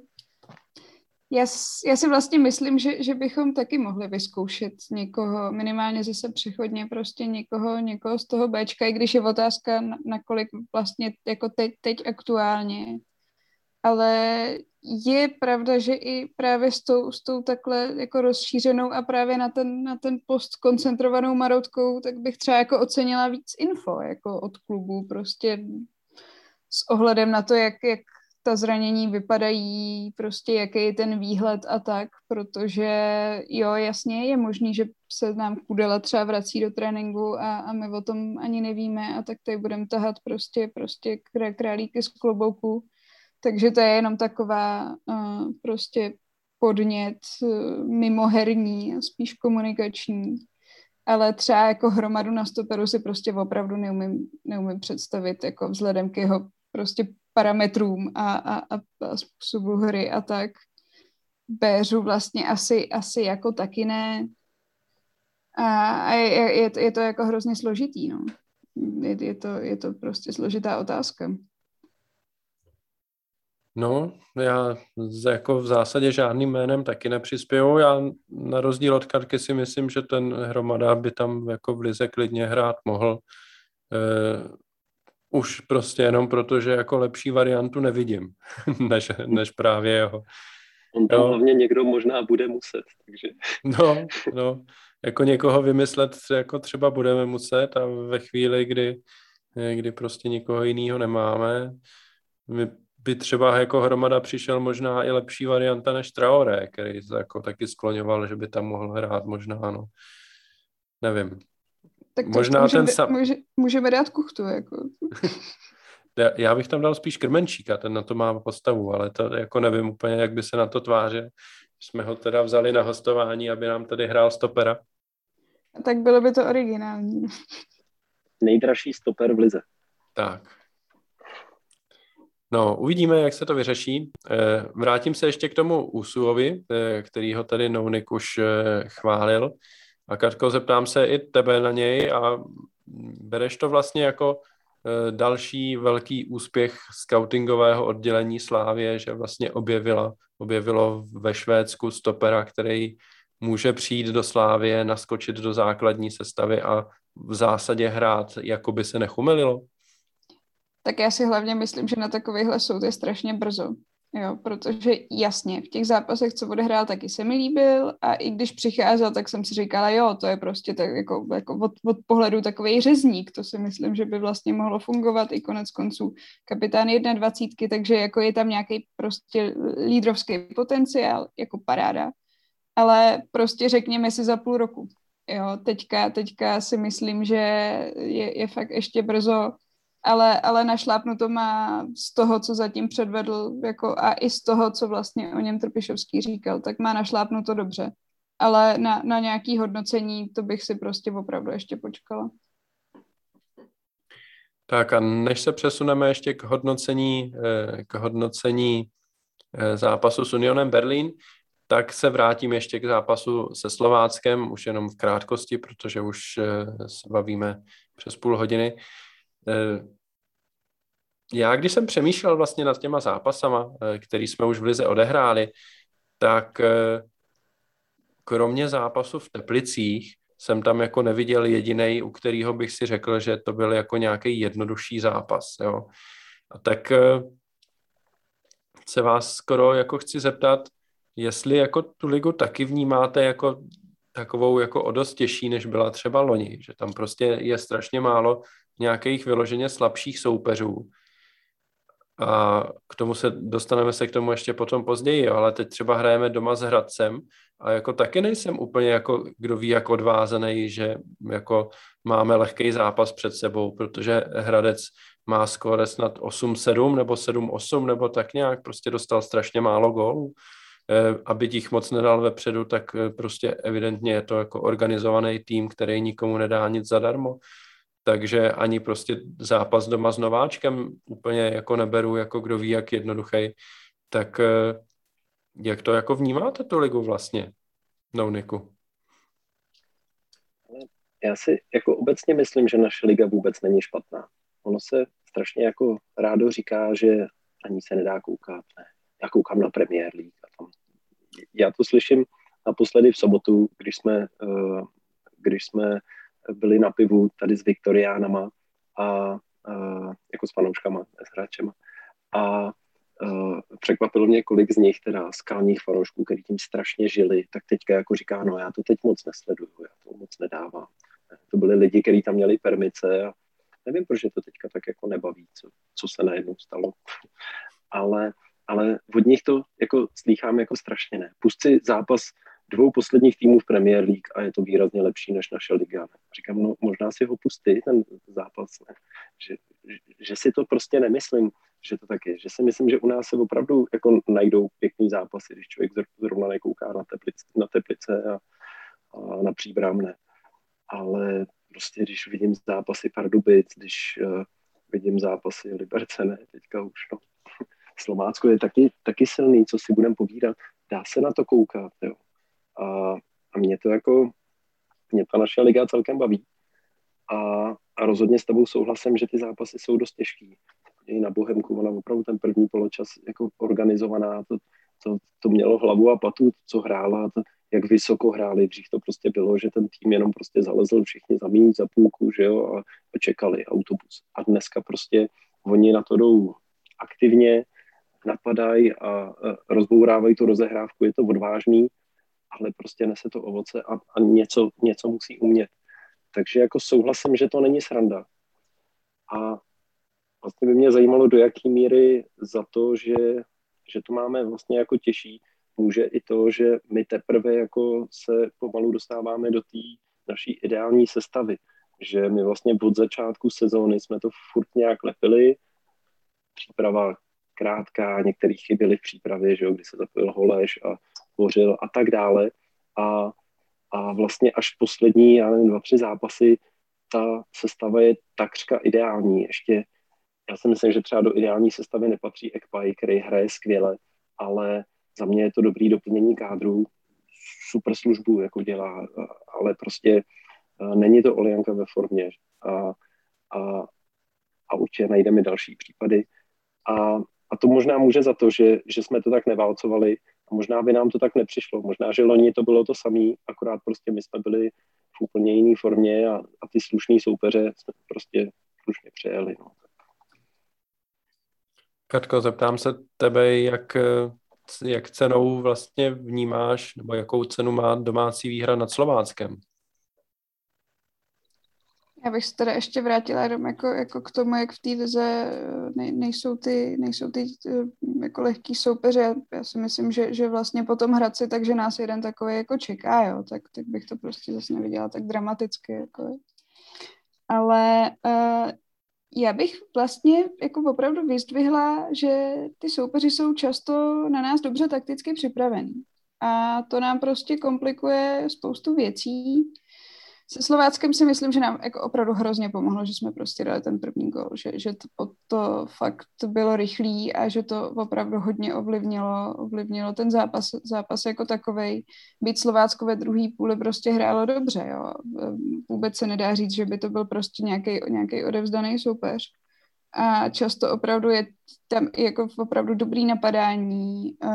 C: já, já si vlastně myslím, že, že bychom taky mohli vyzkoušet někoho, minimálně zase přechodně prostě někoho, někoho z toho Bčka, i když je otázka, nakolik vlastně jako teď, teď aktuálně ale je pravda, že i právě s tou, s tou takhle jako rozšířenou a právě na ten, na ten post koncentrovanou marotkou, tak bych třeba jako ocenila víc info jako od klubu, prostě s ohledem na to, jak, jak ta zranění vypadají, prostě jaký je ten výhled a tak, protože jo, jasně je možný, že se nám Kudela třeba vrací do tréninku a, a my o tom ani nevíme a tak tady budeme tahat prostě, prostě králíky z klobouku takže to je jenom taková uh, prostě podnět uh, mimoherní, spíš komunikační. Ale třeba jako hromadu na stoperu si prostě opravdu neumím, neumím představit, jako vzhledem k jeho prostě parametrům a, a, a, a způsobu hry a tak. Béřu vlastně asi, asi jako taky ne. A, a je, je, je to jako hrozně složitý, no. Je, je, to, je to prostě složitá otázka.
A: No, já jako v zásadě žádným jménem taky nepřispěju. Já na rozdíl od Karky si myslím, že ten Hromada by tam jako v Lize klidně hrát mohl. Uh, už prostě jenom proto, že jako lepší variantu nevidím, než, než právě jeho.
B: On tam jo. hlavně někdo možná bude muset, takže...
A: No, no, jako někoho vymyslet jako třeba budeme muset a ve chvíli, kdy, kdy prostě nikoho jiného nemáme, my by třeba jako hromada přišel možná i lepší varianta než Traoré, který se jako taky skloňoval, že by tam mohl hrát možná, no. Nevím.
C: Tak to možná můžeme, ten sam... může, můžeme dát kuchtu, jako.
A: Já bych tam dal spíš Krmenčíka, ten na to má postavu, ale to jako nevím úplně, jak by se na to tvářil. Jsme ho teda vzali na hostování, aby nám tady hrál stopera.
C: Tak bylo by to originální.
B: Nejdražší stoper v lize.
A: Tak. No, uvidíme, jak se to vyřeší. Eh, vrátím se ještě k tomu Usuovi, eh, který ho tady Nounik už eh, chválil. A Katko, zeptám se i tebe na něj a bereš to vlastně jako další velký úspěch scoutingového oddělení Slávě, že vlastně objevila objevilo ve Švédsku stopera, který může přijít do Slávie, naskočit do základní sestavy a v zásadě hrát, jako by se nechumelilo?
C: Tak já si hlavně myslím, že na takovýchhle soud je strašně brzo. Jo, protože jasně, v těch zápasech, co odehrál, taky se mi líbil a i když přicházel, tak jsem si říkala, jo, to je prostě tak jako, jako od, od pohledu takový řezník, to si myslím, že by vlastně mohlo fungovat i konec konců kapitán 21, takže jako je tam nějaký prostě lídrovský potenciál, jako paráda, ale prostě řekněme si za půl roku. Jo, teďka, teďka si myslím, že je, je fakt ještě brzo ale, ale našlápnuto má z toho, co zatím předvedl, jako a i z toho, co vlastně o něm Trpišovský říkal, tak má našlápnuto dobře. Ale na, na nějaký hodnocení to bych si prostě opravdu ještě počkala.
A: Tak a než se přesuneme ještě k hodnocení, eh, k hodnocení eh, zápasu s Unionem Berlín, tak se vrátím ještě k zápasu se Slováckem, už jenom v krátkosti, protože už eh, se bavíme přes půl hodiny. Eh, já, když jsem přemýšlel vlastně nad těma zápasama, eh, který jsme už v Lize odehráli, tak eh, kromě zápasu v Teplicích jsem tam jako neviděl jediný, u kterého bych si řekl, že to byl jako nějaký jednodušší zápas. Jo. A tak se vás skoro jako chci zeptat, jestli jako tu ligu taky vnímáte jako takovou jako o dost těžší, než byla třeba loni, že tam prostě je strašně málo nějakých vyloženě slabších soupeřů. A k tomu se dostaneme se k tomu ještě potom později, ale teď třeba hrajeme doma s Hradcem a jako taky nejsem úplně jako, kdo ví, jak odvázaný, že jako máme lehký zápas před sebou, protože Hradec má skóre snad 8-7 nebo 7-8 nebo tak nějak, prostě dostal strašně málo gólů. E, aby těch moc nedal vepředu, tak e, prostě evidentně je to jako organizovaný tým, který nikomu nedá nic zadarmo takže ani prostě zápas doma s nováčkem úplně jako neberu, jako kdo ví, jak jednoduchý. Tak eh, jak to jako vnímáte tu ligu vlastně, Nouniku?
B: Já si jako obecně myslím, že naše liga vůbec není špatná. Ono se strašně jako rádo říká, že ani se nedá koukat. Ne. Já koukám na Premier League. A tam. Já to slyším naposledy v sobotu, když jsme, uh, když jsme byli na pivu tady s Viktoriánama a, a jako s fanouškama, s hráčema. A a překvapilo mě, kolik z nich teda skalních fanoušků, který tím strašně žili, tak teďka jako říká, no já to teď moc nesleduju, já to moc nedávám. To byli lidi, kteří tam měli permice a nevím, proč je to teďka tak jako nebaví, co, co se najednou stalo. ale, ale od nich to jako slýchám jako strašně ne. Pust si zápas dvou posledních týmů v Premier League a je to výrazně lepší než naše liga. Říkám, no možná si ho pustí ten zápas, ne? Že, že, si to prostě nemyslím, že to tak je. Že si myslím, že u nás se opravdu jako najdou pěkný zápasy, když člověk zrovna nekouká na teplice, na teplice a, a na příbramné. Ale prostě když vidím zápasy Pardubic, když uh, vidím zápasy Liberce, ne, teďka už no. Slovácko je taky, taky silný, co si budeme povídat. Dá se na to koukat, jo. A, a mě to jako, mě ta naše liga celkem baví. A, a rozhodně s tebou souhlasím, že ty zápasy jsou dost těžký. I na Bohemku, ona opravdu ten první poločas jako organizovaná, to, to, to mělo hlavu a patu, co hrála, to, jak vysoko hráli. Dřív to prostě bylo, že ten tým jenom prostě zalezl všichni za míň, za půlku, že jo, a, a čekali autobus. A dneska prostě oni na to jdou aktivně, napadají a, rozbourávají tu rozehrávku, je to odvážný ale prostě nese to ovoce a, a něco, něco musí umět. Takže jako souhlasím, že to není sranda. A vlastně by mě zajímalo, do jaké míry za to, že, že to máme vlastně jako těžší, může i to, že my teprve jako se pomalu dostáváme do té naší ideální sestavy. Že my vlastně od začátku sezóny jsme to furt nějak lepili, příprava krátká, některý chyběli v přípravě, že jo, kdy se zapojil Holeš a tvořil a tak dále. A, a vlastně až poslední, já nevím, dva, tři zápasy, ta sestava je takřka ideální. Ještě, já si myslím, že třeba do ideální sestavy nepatří Ekpaj, který hraje skvěle, ale za mě je to dobrý doplnění kádru, super službu jako dělá, ale prostě není to Olianka ve formě a, a, a určitě najdeme další případy. A A to možná může za to, že, že jsme to tak neválcovali a možná by nám to tak nepřišlo. Možná, že loni to bylo to samé, akorát prostě my jsme byli v úplně jiné formě a, a ty slušní soupeře jsme prostě slušně přejeli. No.
A: Katko, zeptám se tebe, jak, jak cenou vlastně vnímáš, nebo jakou cenu má domácí výhra nad Slováckem?
C: Já bych se teda ještě vrátila jenom jako, jako k tomu, jak v té lize eh, ne, nejsou ty, nejsou ty eh, jako lehký soupeře. Já si myslím, že, že vlastně po tom Hradci, takže nás jeden takový jako čeká, jo, tak, tak bych to prostě zase neviděla tak dramaticky. Jako. Ale uh, já bych vlastně jako opravdu vyzdvihla, že ty soupeři jsou často na nás dobře takticky připravení. A to nám prostě komplikuje spoustu věcí se Slováckem si myslím, že nám jako opravdu hrozně pomohlo, že jsme prostě dali ten první gol, že, že to, to fakt bylo rychlý a že to opravdu hodně ovlivnilo, ovlivnilo ten zápas, zápas jako takovej. Být Slovácko ve druhé půli prostě hrálo dobře, jo. Vůbec se nedá říct, že by to byl prostě nějaký, odevzdaný soupeř. A často opravdu je tam jako opravdu dobrý napadání uh,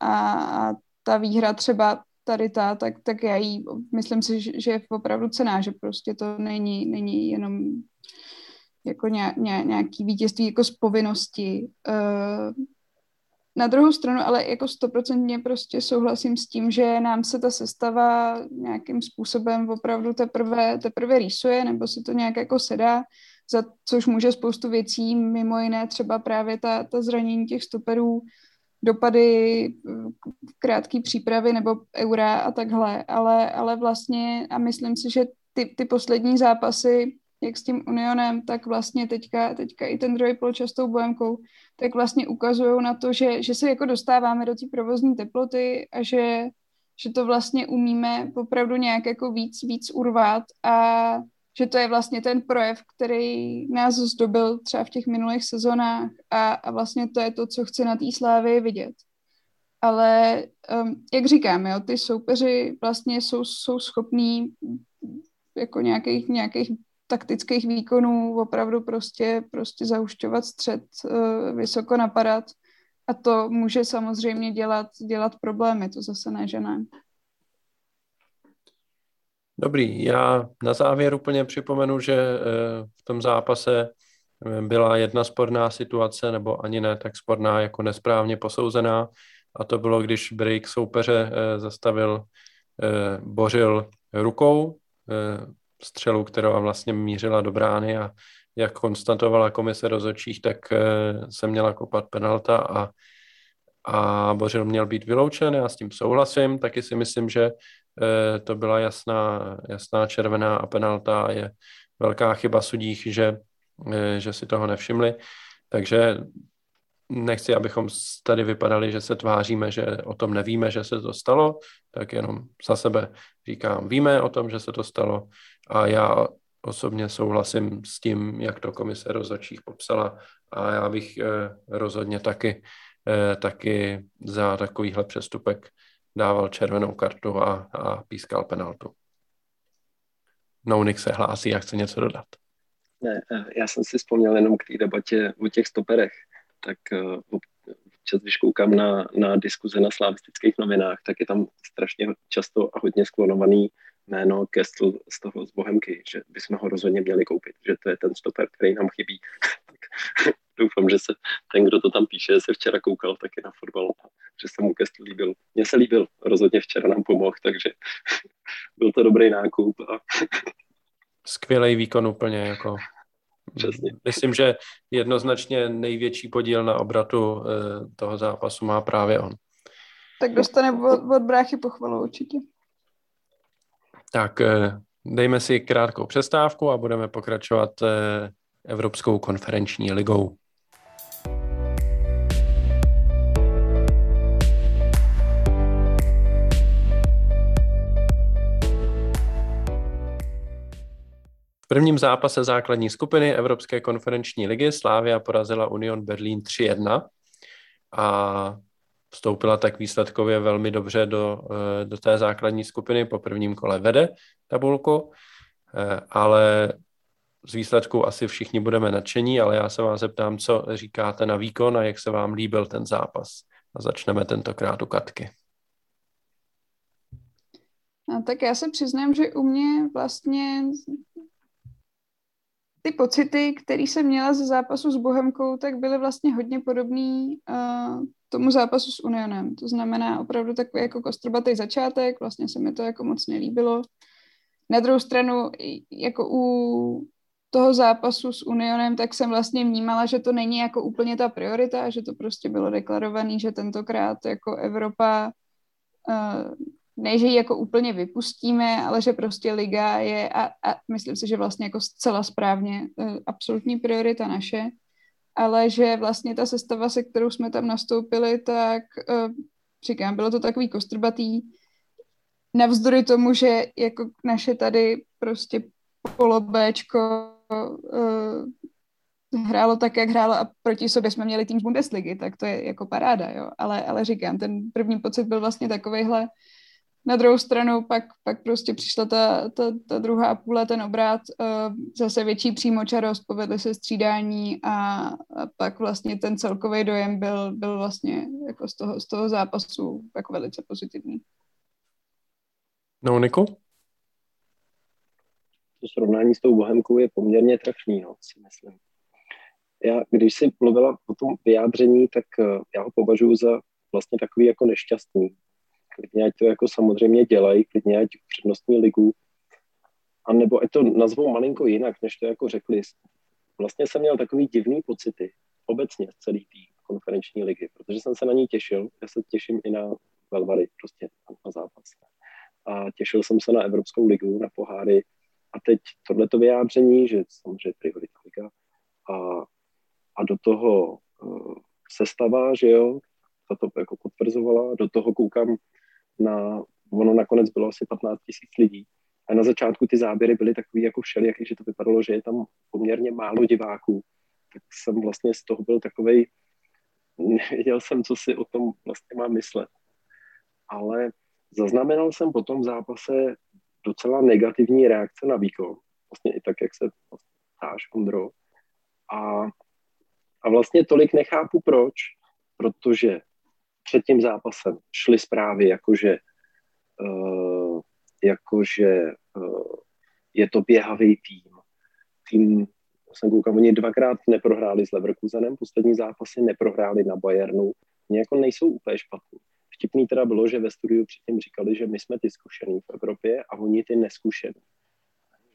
C: a, a ta výhra třeba tady ta, tak, tak já jí, myslím si, že je opravdu cená, že prostě to není, není jenom jako ně, ně, nějaký vítězství jako z povinnosti. Uh, na druhou stranu, ale jako stoprocentně prostě souhlasím s tím, že nám se ta sestava nějakým způsobem opravdu teprve, teprve rýsuje, nebo si to nějak jako sedá, za což může spoustu věcí, mimo jiné třeba právě ta, ta zranění těch stoperů, dopady eh, krátké přípravy nebo eura a takhle, ale, ale vlastně a myslím si, že ty, ty poslední zápasy, jak s tím Unionem, tak vlastně teďka, teďka i ten druhý poločas tou Bohemkou, tak vlastně ukazují na to, že, že se jako dostáváme do té provozní teploty a že, že to vlastně umíme opravdu nějak jako víc, víc urvat a že to je vlastně ten projev, který nás zdobil třeba v těch minulých sezónách a, a vlastně to je to, co chci na té slávě vidět. Ale um, jak říkám, jo, ty soupeři vlastně jsou, jsou schopní jako nějakých, nějakých taktických výkonů opravdu prostě, prostě zaušťovat střed, uh, vysoko napadat a to může samozřejmě dělat, dělat problémy, to zase ne, že ne.
A: Dobrý, já na závěr úplně připomenu, že eh, v tom zápase eh, byla jedna sporná situace, nebo ani ne tak sporná, jako nesprávně posouzená, a to bylo, když break soupeře eh, zastavil, bořil rukou střelu, která vlastně mířila do brány a jak konstatovala komise rozhodčích, tak se měla kopat penalta a, a Bořil měl být vyloučen, já s tím souhlasím, taky si myslím, že to byla jasná, jasná červená a penalta je velká chyba sudích, že, eh, že si toho nevšimli. Takže nechci, abychom tady vypadali, že se tváříme, že o tom nevíme, že se to stalo, tak jenom za sebe říkám, víme o tom, že se to stalo a já osobně souhlasím s tím, jak to komise rozhodčích popsala a já bych eh, rozhodně taky, taky za takovýhle přestupek dával červenou kartu a, a pískal penaltu. Nounik se hlásí a chce něco dodat.
B: Ne, eh, já jsem si vzpomněl jenom k té debatě o těch stoperech, tak eh, občas, když koukám na, na diskuze na slavistických novinách, tak je tam strašně často a hodně sklonovaný jméno Kestl z toho z Bohemky, že bychom ho rozhodně měli koupit, že to je ten stoper, který nám chybí. doufám, že se ten, kdo to tam píše, se včera koukal taky na fotbal že se mu Kestl líbil. Mně se líbil, rozhodně včera nám pomohl, takže byl to dobrý nákup. A...
A: Skvělý výkon úplně, jako
B: Přesně.
A: Myslím, že jednoznačně největší podíl na obratu eh, toho zápasu má právě on.
C: Tak dostane od, od bráchy pochvalu určitě.
A: Tak eh, dejme si krátkou přestávku a budeme pokračovat eh, Evropskou konferenční ligou. Prvním zápase základní skupiny Evropské konferenční ligy Slávia porazila Union Berlín 3-1 a vstoupila tak výsledkově velmi dobře do, eh, do té základní skupiny. Po prvním kole vede tabulku, eh, ale z výsledku asi všichni budeme nadšení, ale já se vás zeptám, co říkáte na výkon a jak se vám líbil ten zápas. A začneme tentokrát u Katky.
C: No, tak já se přiznám, že u mě vlastně ty pocity, které jsem měla ze zápasu s Bohemkou, tak byly vlastně hodně podobný uh, tomu zápasu s Unionem. To znamená opravdu takový jako kostrbatý začátek, vlastně se mi to jako moc nelíbilo. Na druhou stranu, jako u toho zápasu s Unionem, tak jsem vlastně vnímala, že to není jako úplně ta priorita, že to prostě bylo deklarované, že tentokrát jako Evropa uh, ne, že ji jako úplně vypustíme, ale že prostě liga je a, a myslím si, že vlastně jako zcela správně uh, absolutní priorita naše, ale že vlastně ta sestava, se kterou jsme tam nastoupili, tak uh, říkám, bylo to takový kostrbatý, navzdory tomu, že jako naše tady prostě polobéčko uh, hrálo tak, jak hrálo a proti sobě jsme měli tým z Bundesligy, tak to je jako paráda, jo. Ale, ale říkám, ten první pocit byl vlastně takovejhle. Na druhou stranu pak, pak prostě přišla ta, ta, ta druhá půle, ten obrat, uh, zase větší přímočarost, povedly se střídání a, a pak vlastně ten celkový dojem byl, byl vlastně jako z toho, z toho zápasu jako velice pozitivní.
A: No, Niko?
B: To srovnání s tou Bohemkou je poměrně trefný, no, si myslím. Já, když si mluvila o tom vyjádření, tak uh, já ho považuji za vlastně takový jako nešťastný. Klidně ať to jako samozřejmě dělají, klidně ať přednostní ligu, a nebo ať to nazvou malinko jinak, než to jako řekli. Vlastně jsem měl takový divný pocity obecně z celý tý konferenční ligy, protože jsem se na ní těšil. Já se těším i na Velvary, prostě na zápas. A těšil jsem se na Evropskou ligu, na poháry. A teď tohleto vyjádření, že samozřejmě priorita liga. A, a do toho uh, sestava, že jo, ta to jako potvrzovala, do toho koukám na, ono nakonec bylo asi 15 tisíc lidí a na začátku ty záběry byly takový jako všelijaký, že to vypadalo, že je tam poměrně málo diváků, tak jsem vlastně z toho byl takovej, nevěděl jsem, co si o tom vlastně mám myslet. Ale Zaznamenal jsem po tom zápase docela negativní reakce na výkon. Vlastně i tak, jak se ptáš, Ondro. A, a vlastně tolik nechápu proč, protože před tím zápasem šly zprávy, jakože, uh, jakože uh, je to běhavý tým. Tým, jsem koukal, oni dvakrát neprohráli s Leverkusenem, poslední zápasy neprohráli na Bayernu, oni jako nejsou úplně špatní. Vtipný teda bylo, že ve studiu předtím říkali, že my jsme ty zkušený v Evropě a oni ty neskušený.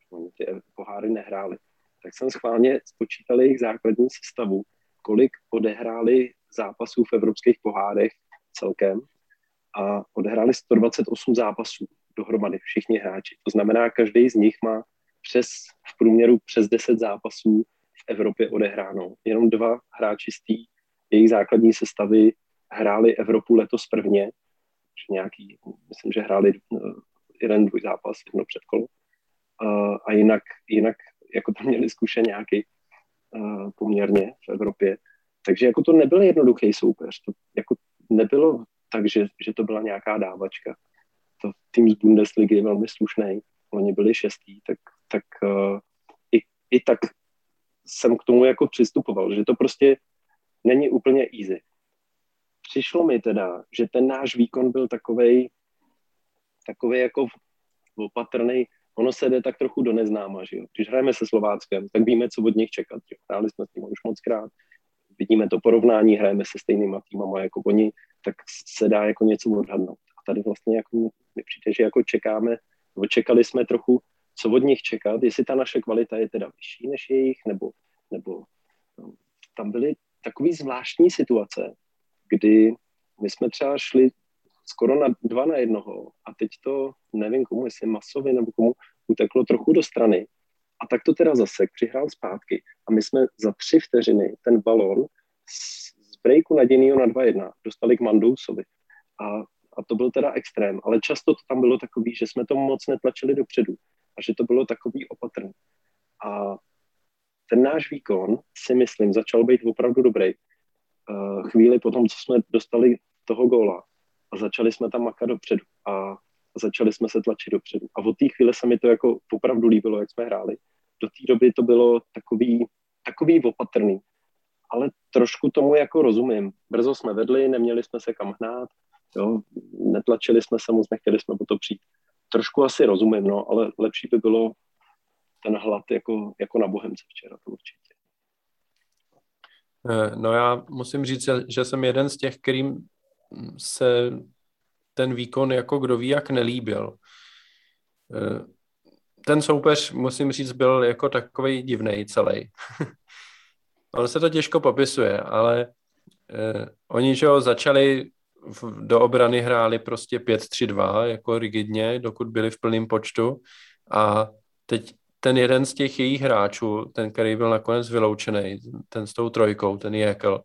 B: Oni ty poháry nehráli. Tak jsem schválně spočítal jejich základní sestavu, kolik odehráli zápasů v evropských pohárech celkem a odehráli 128 zápasů dohromady všichni hráči. To znamená, každý z nich má přes, v průměru přes 10 zápasů v Evropě odehráno. Jenom dva hráči z té jejich základní sestavy hráli Evropu letos prvně, že nějaký, myslím, že hráli eh, jeden, dvoj zápas, jedno předkolo. A, jinak, jinak jako tam měli zkušeňáky uh, poměrně v Evropě. Takže jako to nebyl jednoduchý soupeř. To jako nebylo tak, že, že to byla nějaká dávačka. To tým z Bundesligy je velmi slušný. Oni byli šestý, tak, tak uh, i, i tak jsem k tomu jako přistupoval, že to prostě není úplně easy přišlo mi teda, že ten náš výkon byl takovej, takový jako opatrný, ono se jde tak trochu do neznáma, že jo. Když hrajeme se Slováckem, tak víme, co od nich čekat, že Hráli jsme s tím už moc krát, vidíme to porovnání, hrajeme se stejnýma týmama jako oni, tak se dá jako něco odhadnout. A tady vlastně jako mi přijde, že jako čekáme, nebo čekali jsme trochu, co od nich čekat, jestli ta naše kvalita je teda vyšší než jejich, nebo, nebo no, tam byly takové zvláštní situace, kdy my jsme třeba šli skoro na dva na jednoho a teď to, nevím komu, jestli Masovi nebo komu, uteklo trochu do strany. A tak to teda zase přihrál zpátky a my jsme za tři vteřiny ten balon z, z breaku nadějnýho na 2-1 dostali k Mandousovi. A, a to byl teda extrém, ale často to tam bylo takový, že jsme to moc netlačili dopředu a že to bylo takový opatrný. A ten náš výkon si myslím začal být opravdu dobrý uh, chvíli potom, co jsme dostali toho góla a začali jsme tam makat dopředu a začali jsme se tlačit dopředu. A od té chvíle se mi to jako opravdu líbilo, jak jsme hráli. do té doby to bylo takový, takový opatrný. Ale trošku tomu jako rozumím. Brzo jsme vedli, neměli jsme se kam hnát, jo, netlačili jsme se moc, nechtěli jsme po to přijít. Trošku asi rozumím, no, ale lepší by bylo ten hlad jako, jako na Bohemce včera, to určitě.
A: Eh, no já musím říct, že jsem jeden z těch, kterým se ten výkon jako kdo ví jak nelíbil. Eh, ten soupeř, musím říct, byl jako takový divný celý. On se to těžko popisuje, ale eh, oni, že ho začali v, do obrany hráli prostě 5-3-2, jako rigidně, dokud byli v plném počtu a teď ten jeden z těch jejich hráčů, ten, který byl nakonec vyloučený, ten s tou trojkou, ten Jekyll,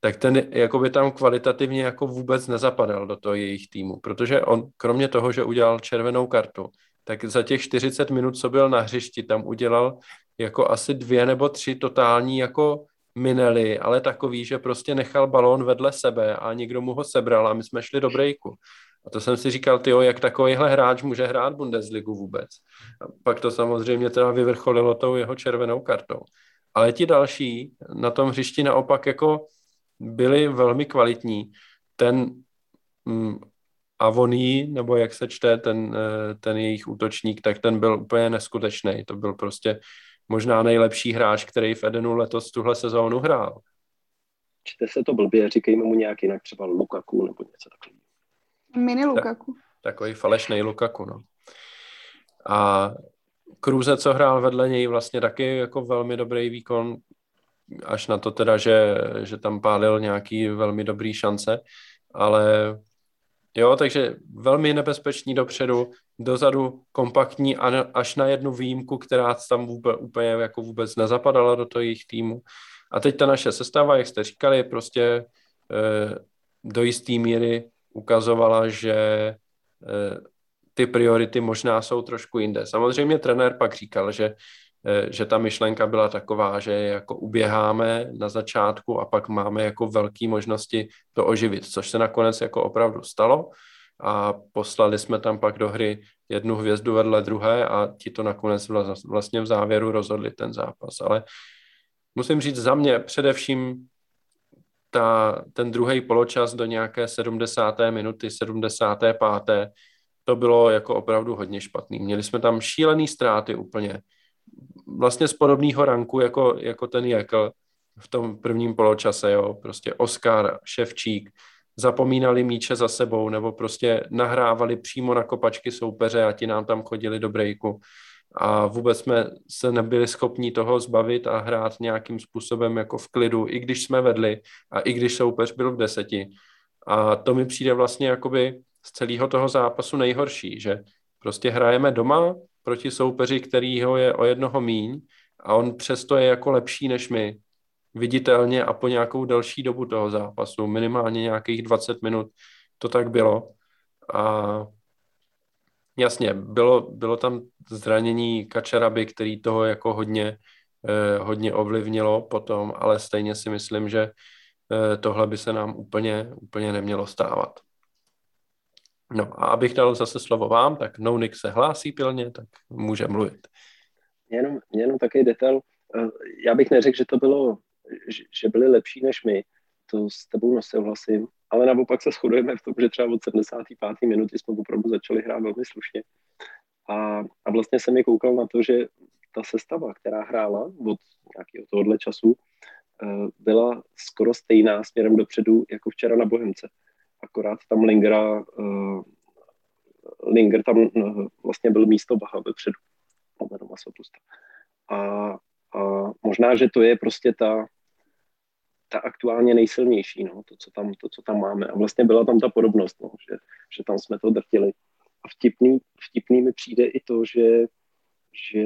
A: tak ten jakoby tam kvalitativně jako vůbec nezapadal do toho jejich týmu, protože on, kromě toho, že udělal červenou kartu, tak za těch 40 minut, co byl na hřišti, tam udělal jako asi dvě nebo tři totální jako minely, ale takový, že prostě nechal balón vedle sebe a někdo mu ho sebral a my jsme šli do breaku. A to jsem si říkal, tyjo, jak takovýhle hráč může hrát Bundesligu vůbec. A pak to samozřejmě teda vyvrcholilo tou jeho červenou kartou. Ale ti další na tom hřišti naopak jako byli velmi kvalitní. Ten mm, Avoní, nebo jak se čte ten, eh, ten jejich útočník, tak ten byl úplně neskutečný. To byl prostě možná nejlepší hráč, který v Edenu letos tuhle sezónu hrál.
B: Čte se to blbě, říkejme mu nějak jinak, třeba Lukaku nebo něco takového.
C: Mini Lukaku.
A: Tak, takový falešný Lukaku, no. A Kruze, co hrál vedle něj, vlastně taky jako velmi dobrý výkon, až na to teda, že, že tam pálil nějaký velmi dobrý šance, ale jo, takže velmi nebezpečný dopředu, dozadu kompaktní až na jednu výjimku, která tam vůbec, úplně jako vůbec nezapadala do toho jejich týmu. A teď ta naše sestava, jak jste říkali, prostě e, do jisté míry ukazovala, že e, ty priority možná jsou trošku jinde. Samozřejmě trenér pak říkal, že, že ta myšlenka byla taková, že jako uběháme na začátku a pak máme jako velké možnosti to oživit, což se nakonec jako opravdu stalo a poslali jsme tam pak do hry jednu hvězdu vedle druhé a ti to nakonec vlastně v závěru rozhodli ten zápas. Ale musím říct za mě především ta, ten druhý poločas do nějaké 70. minuty, 75. to bylo jako opravdu hodně špatný. Měli jsme tam šílený ztráty úplně. Vlastně z podobného ranku jako, jako ten Jekl v tom prvním poločase, jo. Prostě Oscar, Ševčík, zapomínali míče za sebou nebo prostě nahrávali přímo na kopačky soupeře a ti nám tam chodili do breaku a vůbec jsme se nebyli schopni toho zbavit a hrát nějakým způsobem jako v klidu, i když jsme vedli a i když soupeř byl v deseti. A to mi přijde vlastně jakoby z celého toho zápasu nejhorší, že prostě hrajeme doma proti soupeři, kterýho je o jednoho míň a on přesto je jako lepší než my viditelně a po nějakou další dobu toho zápasu, minimálně nějakých 20 minut to tak bylo. A jasně, bylo, bylo tam zranění Kačaraby, který toho jako hodně, eh, hodně ovlivnilo potom, ale stejně si myslím, že eh, tohle by se nám úplně, úplně nemělo stávat. No a abych dal zase slovo vám, tak Nounik se hlásí pilně, tak může mluvit.
B: Jenom, jenom takový detail. Eh, já bych neřekl, že to bylo že byli lepší než my, to s tebou nesouhlasím, ale naopak se shodujeme v tom, že třeba od 75. minuty jsme opravdu začali hrát velmi slušně. A, a vlastně jsem mi koukal na to, že ta sestava, která hrála od nějakého tohohle času, eh, byla skoro stejná směrem dopředu jako včera na Bohemce. Akorát tam Lingera, uh, Linger tam uh, vlastně byl místo Baha vepředu. A, a možná, že to je prostě ta, ta aktuálně nejsilnější, no, to, co tam, to, co tam máme. A vlastně byla tam ta podobnost, no, že, že tam jsme to drtili. A vtipný, vtipný mi přijde i to, že, že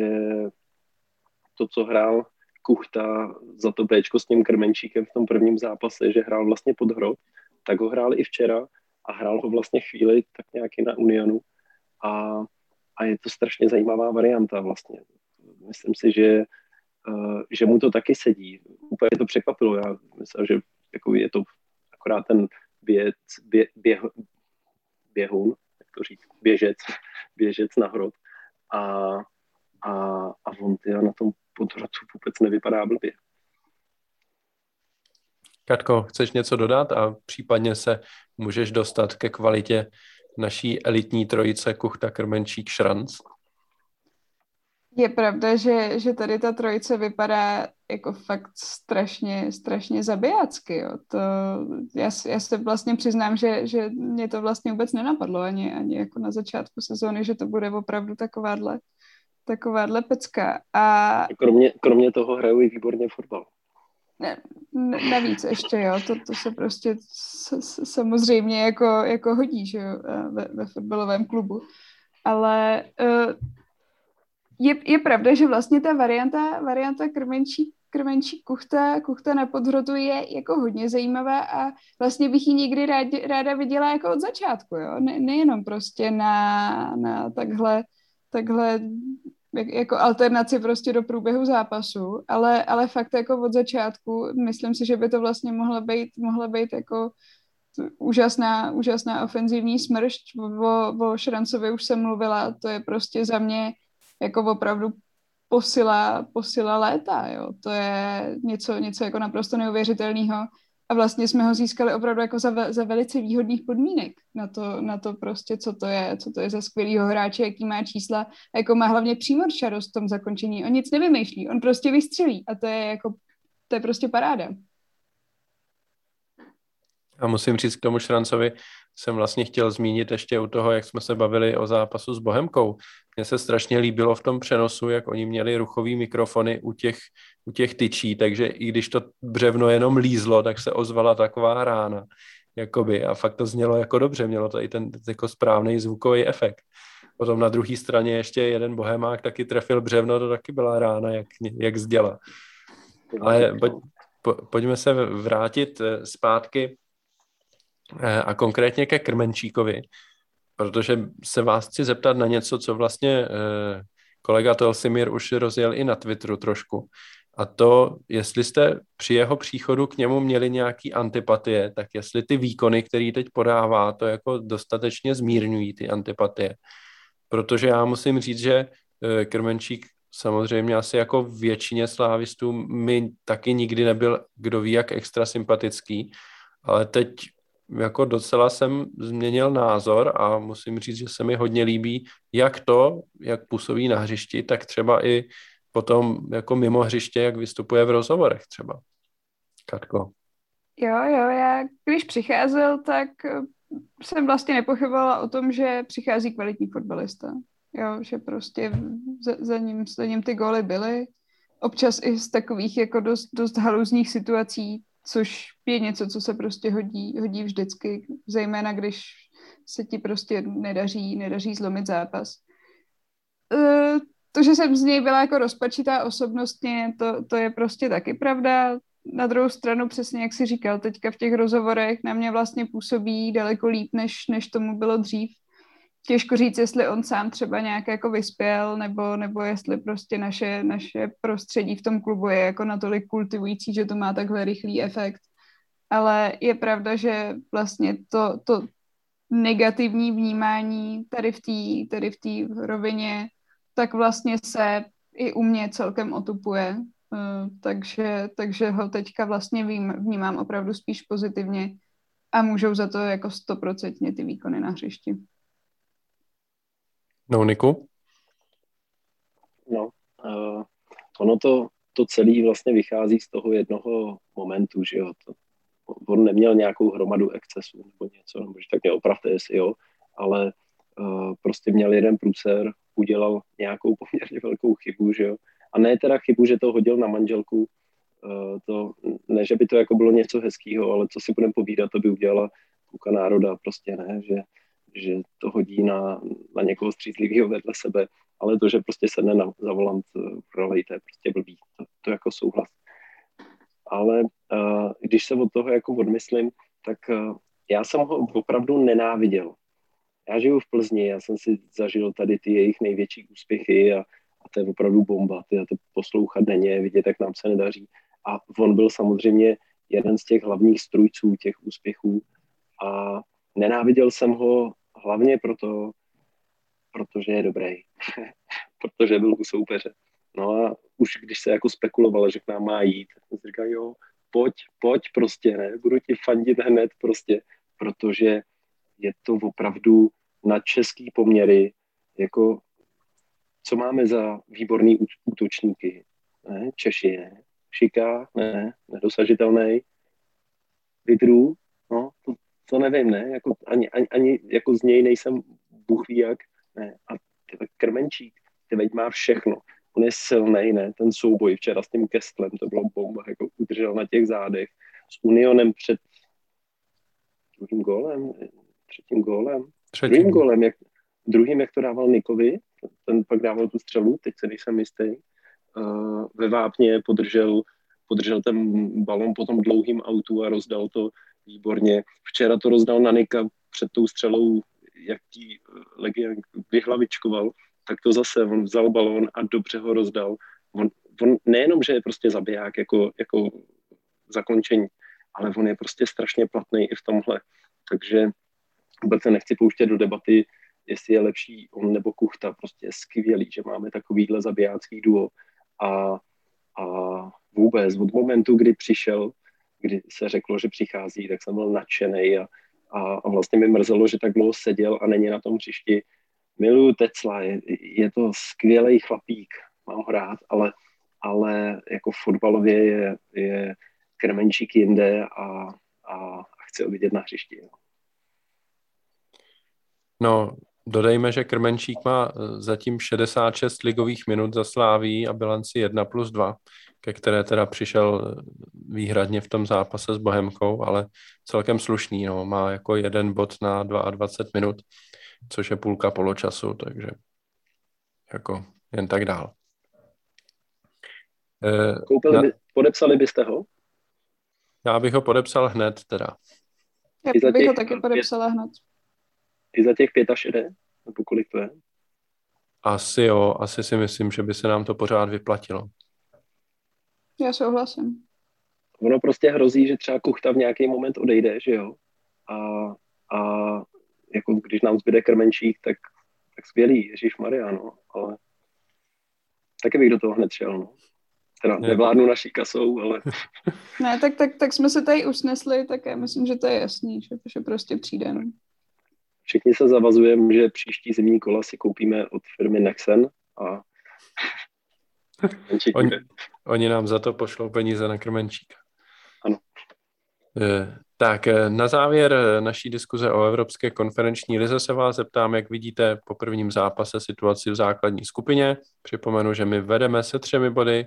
B: to, co hrál Kuchta za to Bčko s tím Krmenčíkem v tom prvním zápase, že hrál vlastně pod hrob, tak ho hrál i včera a hrál ho vlastně chvíli tak nějaký na Unionu a, a je to strašně zajímavá varianta vlastně. Myslím si, že Eh, že mu to taky sedí. Úplně to překvapilo. Já myslím, že jako je to akorát ten běc, bě, běh, běhun, jak to říct, běžec, běžec na hrot. A, a, a on na tom podhrotu vůbec nevypadá blbě.
A: Katko, chceš něco dodat a případně se můžeš dostat ke kvalitě naší elitní trojice Kuchta, Krmenčík, Šranc?
C: Je pravda, že, že tady ta trojice vypadá jako fakt strašně, strašně zabijácky. Jo. To, já, já se vlastně přiznám, že, že mě to vlastně vůbec nenapadlo ani, ani jako na začátku sezóny, že to bude opravdu takováhle, takováhle pecka. A...
B: Kromě, kromě toho hrajou i výborně fotbal.
C: Ne, navíc ještě, jo, to, to se prostě s, s, samozřejmě jako, jako hodí, že jo, ve, ve fotbalovém klubu. Ale uh, je, je pravda, že vlastně ta varianta, varianta krmenčí, krmenčí kuchta, kuchta na podhrotu je jako hodně zajímavá a vlastně bych ji někdy rád, ráda viděla jako od začátku, jo? Ne, nejenom prostě na, na takhle, takhle jako alternaci prostě do průběhu zápasu, ale, ale fakt jako od začátku myslím si, že by to vlastně mohla být, mohla být jako úžasná, úžasná ofenzivní smršť. O, o Šrancovi už jsem mluvila, to je prostě za mě jako opravdu posila, posila léta, jo. To je něco, něco jako naprosto neuvěřitelného. A vlastně jsme ho získali opravdu jako za, za velice výhodných podmínek na to, na to prostě, co to je, co to je za skvělýho hráče, jaký má čísla a jako má hlavně přímorčarost v tom zakončení. On nic nevymýšlí, on prostě vystřelí a to je jako, to je prostě paráda.
A: A musím říct k tomu Šrancovi, jsem vlastně chtěl zmínit ještě u toho, jak jsme se bavili o zápasu s Bohemkou. Mně se strašně líbilo v tom přenosu, jak oni měli ruchový mikrofony u těch, u těch tyčí, takže i když to břevno jenom lízlo, tak se ozvala taková rána. Jakoby, a fakt to znělo jako dobře, mělo to i ten jako správný zvukový efekt. Potom na druhé straně ještě jeden bohemák taky trefil břevno, to taky byla rána, jak, jak zděla. Ale pojď, po, pojďme se vrátit eh, zpátky Eh, a konkrétně ke Krmenčíkovi, protože se vás chci zeptat na něco, co vlastně eh, kolega Telsimir už rozjel i na Twitteru trošku. A to, jestli jste při jeho příchodu k němu měli nějaký antipatie, tak jestli ty výkony, který teď podává, to jako dostatečně zmírňují ty antipatie. Protože já musím říct, že eh, Krmenčík samozřejmě asi jako většině slávistů mi taky nikdy nebyl, kdo ví, jak extra sympatický, ale teď jako docela jsem změnil názor a musím říct, že se mi hodně líbí jak to, jak působí na hřišti, tak třeba i potom jako mimo hřiště, jak vystupuje v rozhovorech třeba. Katko.
C: Jo, jo, já když přicházel, tak eh, jsem vlastně nepochybovala o tom, že přichází kvalitní fotbalista. Jo, že prostě za, za, ním, za ním ty góly byly. Občas i z takových jako dost, dost haluzních situací, což je něco, co se prostě hodí, hodí vždycky, zejména když se ti prostě nedaří, nedaří zlomit zápas. E, to, že jsem z něj byla jako rozpačitá osobnostně, to, to je prostě taky pravda. Na druhou stranu, přesně jak si říkal, teďka v těch rozhovorech na mě vlastně působí daleko líp, než, než tomu bylo dřív těžko říct, jestli on sám třeba nějak jako vyspěl, nebo, nebo jestli prostě naše, naše prostředí v tom klubu je jako natolik kultivující, že to má takhle rychlý efekt. Ale je pravda, že vlastně to, to negativní vnímání tady v té tady v té rovině, tak vlastně se i u mě celkem otupuje. Uh, takže, takže ho teďka vlastně vím, vnímám opravdu spíš pozitivně a můžou za to jako stoprocentně ty výkony na hřišti.
A: No, Niku?
B: No, uh, ono to, to celé vlastně vychází z toho jednoho momentu, že jo, to, on neměl nějakou hromadu excesů nebo něco, nebo že tak mě opravte, jestli jo, ale uh, prostě měl jeden průser, udělal nějakou poměrně velkou chybu, že jo, a ne teda chybu, že to hodil na manželku, uh, to, ne, že by to jako bylo něco hezkého, ale co si budeme povídat, to by udělala kuka národa, prostě ne, že že to hodí na, na někoho střízlivého vedle sebe, ale to, že prostě sedne na, za volant eh, roli, to je prostě blbý, to, to jako souhlas. Ale uh, když se od toho jako odmyslím, tak uh, já jsem ho opravdu nenáviděl. Já žiju v Plzni, já jsem si zažil tady ty jejich největší úspěchy a, a to je opravdu bomba. Ty to poslouchat denně, vidět, jak nám se nedaří. A on byl samozřejmě jeden z těch hlavních strujců těch úspěchů a nenáviděl jsem ho hlavně proto, protože je dobrý. protože byl u soupeře. No a už když se jako spekulovalo, že k nám má jít, tak jsem si říkal, jo, pojď, pojď prostě, ne, budu ti fandit hned prostě, protože je to opravdu na český poměry, jako co máme za výborný útočníky, ne, Češi, ne, Šika, ne, nedosažitelný, Vidru, no, to, to nevím, ne, jako ani, ani, ani jako z něj nejsem bůh ví jak, ne, a tyhle Krmenčík, ty má všechno, on je silný, ne, ten souboj včera s tím Kestlem, to bylo bomba, jako udržel na těch zádech, s Unionem před druhým gólem, třetím gólem, třetím. druhým gólem, jak, druhým, jak to dával Nikovi, ten pak dával tu střelu, teď se nejsem jistý, uh, ve Vápně podržel, podržel ten balon po tom dlouhým autu a rozdal to výborně. Včera to rozdal na Nika před tou střelou, jak tí Legion vyhlavičkoval, tak to zase on vzal balón a dobře ho rozdal. On, on nejenom, že je prostě zabiják jako, jako zakončení, ale on je prostě strašně platný i v tomhle. Takže vůbec se nechci pouštět do debaty, jestli je lepší on nebo Kuchta. Prostě je skvělý, že máme takovýhle zabijácký duo. A, a vůbec od momentu, kdy přišel, kdy se řeklo, že přichází, tak jsem byl nadšený a, a, a vlastně mi mrzelo, že tak dlouho seděl a není na tom příšti. Miluju Tecla, je, je to skvělý chlapík, mám ho rád, ale, ale jako fotbalově je, je krmenčík jinde a, a, chci ho vidět na hřišti. Jo.
A: No, dodejme, že Krmenčík má eh, zatím 66 ligových minut za Sláví a bilanci 1 plus 2, ke které teda přišel eh, výhradně v tom zápase s Bohemkou, ale celkem slušný, no, má jako jeden bod na 22 minut, což je půlka poločasu, takže jako jen tak dál.
B: Eh, Koupili, na... podepsali byste ho?
A: Já bych ho podepsal hned teda.
C: Já bych těch, ho taky podepsala hned.
B: I za těch pět až jde? Nebo kolik to je?
A: Asi jo, asi si myslím, že by se nám to pořád vyplatilo.
C: Já souhlasím.
B: Ono prostě hrozí, že třeba kuchta v nějaký moment odejde, že jo? A, a jako když nám zbyde krmenčík, tak, tak skvělý, Ježíš Mariano, ale taky bych do toho hned šel, no. Teda nevládnu naší kasou, ale...
C: ne, tak, tak, tak jsme se tady usnesli, tak já myslím, že to je jasný, že, že prostě přijde. No.
B: Všichni se zavazujeme, že příští zimní kola si koupíme od firmy Nexen a
A: oni, oni nám za to pošlou peníze na krmenčíka.
B: Ano.
A: E, tak e, na závěr e, naší diskuze o Evropské konferenční lize se vás zeptám, jak vidíte po prvním zápase situaci v základní skupině. Připomenu, že my vedeme se třemi body,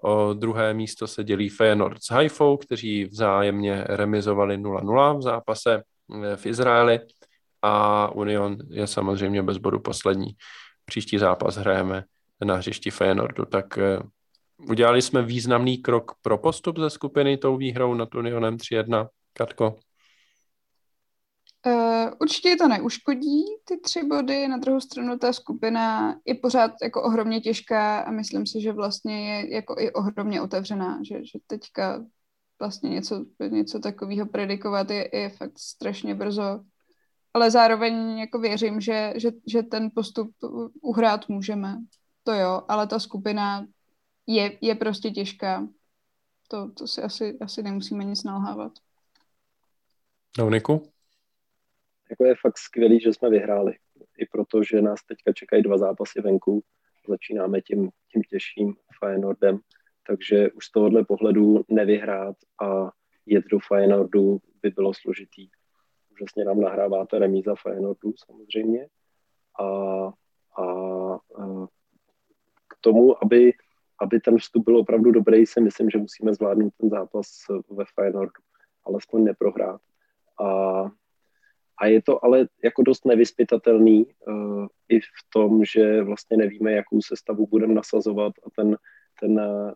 A: O druhé místo se dělí Feyenoord s Haifou, kteří vzájemně remizovali 0-0 v zápase eh, v Izraeli a Union je samozřejmě bez bodu poslední. Příští zápas hrajeme na hřišti Feyenoordu, tak eh, udělali jsme významný krok pro postup ze skupiny tou výhrou nad Unionem 3-1. Katko?
C: Uh, určitě to neuškodí, ty tři body, na druhou stranu ta skupina je pořád jako ohromně těžká a myslím si, že vlastně je jako i ohromně otevřená, že, že teďka vlastně něco, něco takového predikovat je, je fakt strašně brzo, ale zároveň jako věřím, že, že, že ten postup uhrát můžeme, to jo, ale ta skupina je, je prostě těžká, to, to si asi, asi nemusíme nic nalhávat.
A: No, Niku?
B: jako je fakt skvělý, že jsme vyhráli. I proto, že nás teďka čekají dva zápasy venku. Začínáme tím, tím těžším Feyenoordem, takže už z tohohle pohledu nevyhrát a jet do Feyenoordu by bylo složitý. Úžasně nám nahráváte remíza Feyenoordu samozřejmě. A, a, a k tomu, aby, aby ten vstup byl opravdu dobrý, si myslím, že musíme zvládnout ten zápas ve Feyenoordu. Alespoň neprohrát. A a je to ale jako dost nevyspytatelný uh, i v tom, že vlastně nevíme, jakou sestavu budeme nasazovat a ten, ten uh,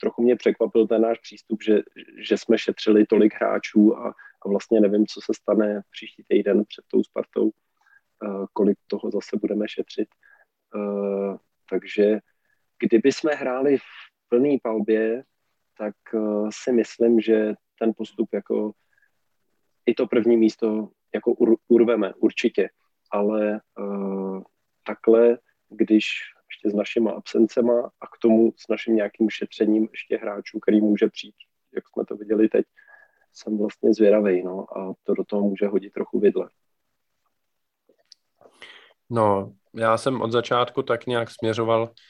B: trochu mě překvapil ten náš přístup, že, že jsme šetřili tolik hráčů a, a vlastně nevím, co se stane příští týden před tou Spartou, uh, kolik toho zase budeme šetřit. Takže kdyby jsme hráli v plný palbě, tak uh, si myslím, že ten postup jako i to první místo jako ur, urveme, určitě, ale uh, takhle, když ještě s našimi absencema a k tomu s naším nějakým šetřením ještě hráčů, který může přijít, jak jsme to viděli teď, jsem vlastně zvědavý, no, a to do toho může hodit trochu vidle.
A: No, já jsem od začátku tak nějak směřoval eh,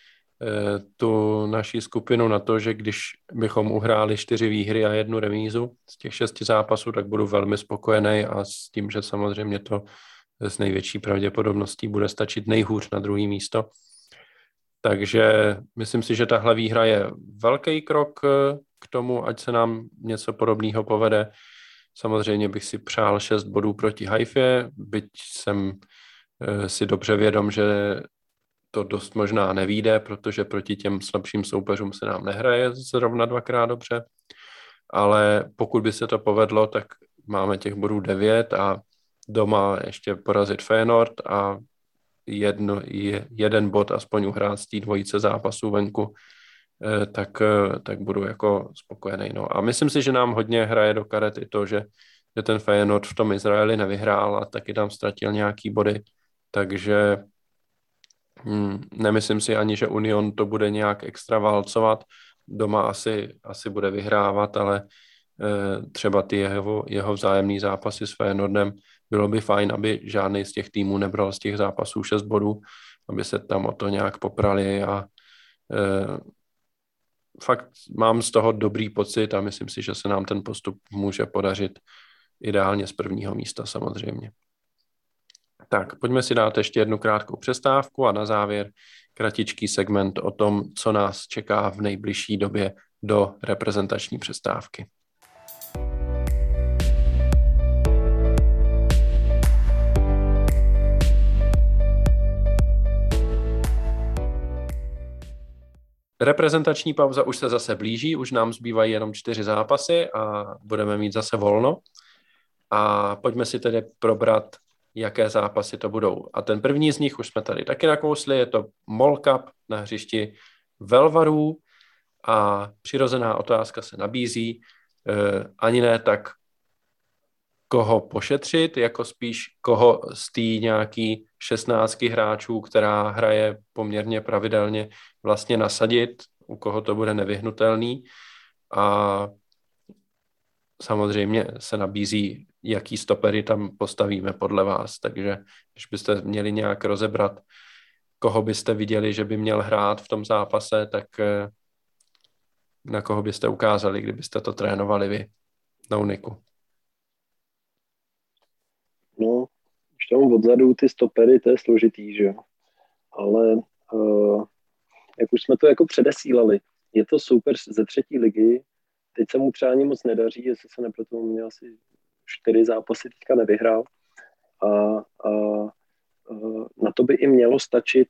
A: tu naší skupinu na to, že když bychom uhráli čtyři výhry a jednu remízu z těch šesti zápasů, tak budu velmi spokojený a s tím, že samozřejmě to s největší pravděpodobností bude stačit nejhůř na druhý místo. Takže myslím si, že tahle výhra je velký krok eh, k tomu, ať se nám něco podobného povede. Samozřejmě bych si přál 6 bodů proti Haifě, byť jsem eh, si dobře vědom, že to dost možná nevíde, protože proti těm slabším soupeřům se nám nehraje zrovna dvakrát dobře. Ale pokud by se to povedlo, tak máme těch bodů 9 a doma ještě porazit Feyenoord a jedno, jeden bod aspoň uhrát z té dvojice zápasů venku, eh, tak, eh, tak budu jako spokojený. No. A myslím si, že nám hodně hraje do karet i to, že, že ten Feyenoord v tom Izraeli nevyhrál a taky tam ztratil nějaký body, takže hmm, nemyslím si ani, že Union to bude nějak extra válcovat, doma asi, asi bude vyhrávat, ale eh, třeba ty jeho, jeho vzájemný zápasy s Feyenoordem bylo by fajn, aby žádný z těch týmů nebral z těch zápasů 6 bodů, aby se tam o to nějak poprali a e, fakt mám z toho dobrý pocit a myslím si, že se nám ten postup může podařit ideálně z prvního místa samozřejmě. Tak, pojďme si dát ještě jednu krátkou přestávku a na závěr kratičký segment o tom, co nás čeká v nejbližší době do reprezentační přestávky. Reprezentační pauza už se zase blíží, už nám zbývají jenom čtyři zápasy a budeme mít zase volno. A pojďme si tedy probrat, jaké zápasy to budou. A ten první z nich už jsme tady taky nakousli, je to Mall Cup na hřišti Velvarů a přirozená otázka se nabízí, eh, ani ne tak koho pošetřit, jako spíš koho z té nějaký 16 hráčů, která hraje poměrně pravidelně, vlastně nasadit, u koho to bude nevyhnutelný. A samozřejmě se nabízí, jaký stopery tam postavíme podle vás. Takže když byste měli nějak rozebrat, koho byste viděli, že by měl hrát v tom zápase, tak eh, na koho byste ukázali, kdybyste to trénovali vy, no Niku.
B: No, už tam odzadu ty stopery, to je složitý, že jo. Ale uh, jak už jsme to jako předesílali, je to super ze třetí ligy, teď se mu třeba ani moc nedaří, jestli se nepletu, měl asi čtyři zápasy teďka nevyhrál a, a, a na to by i mělo stačit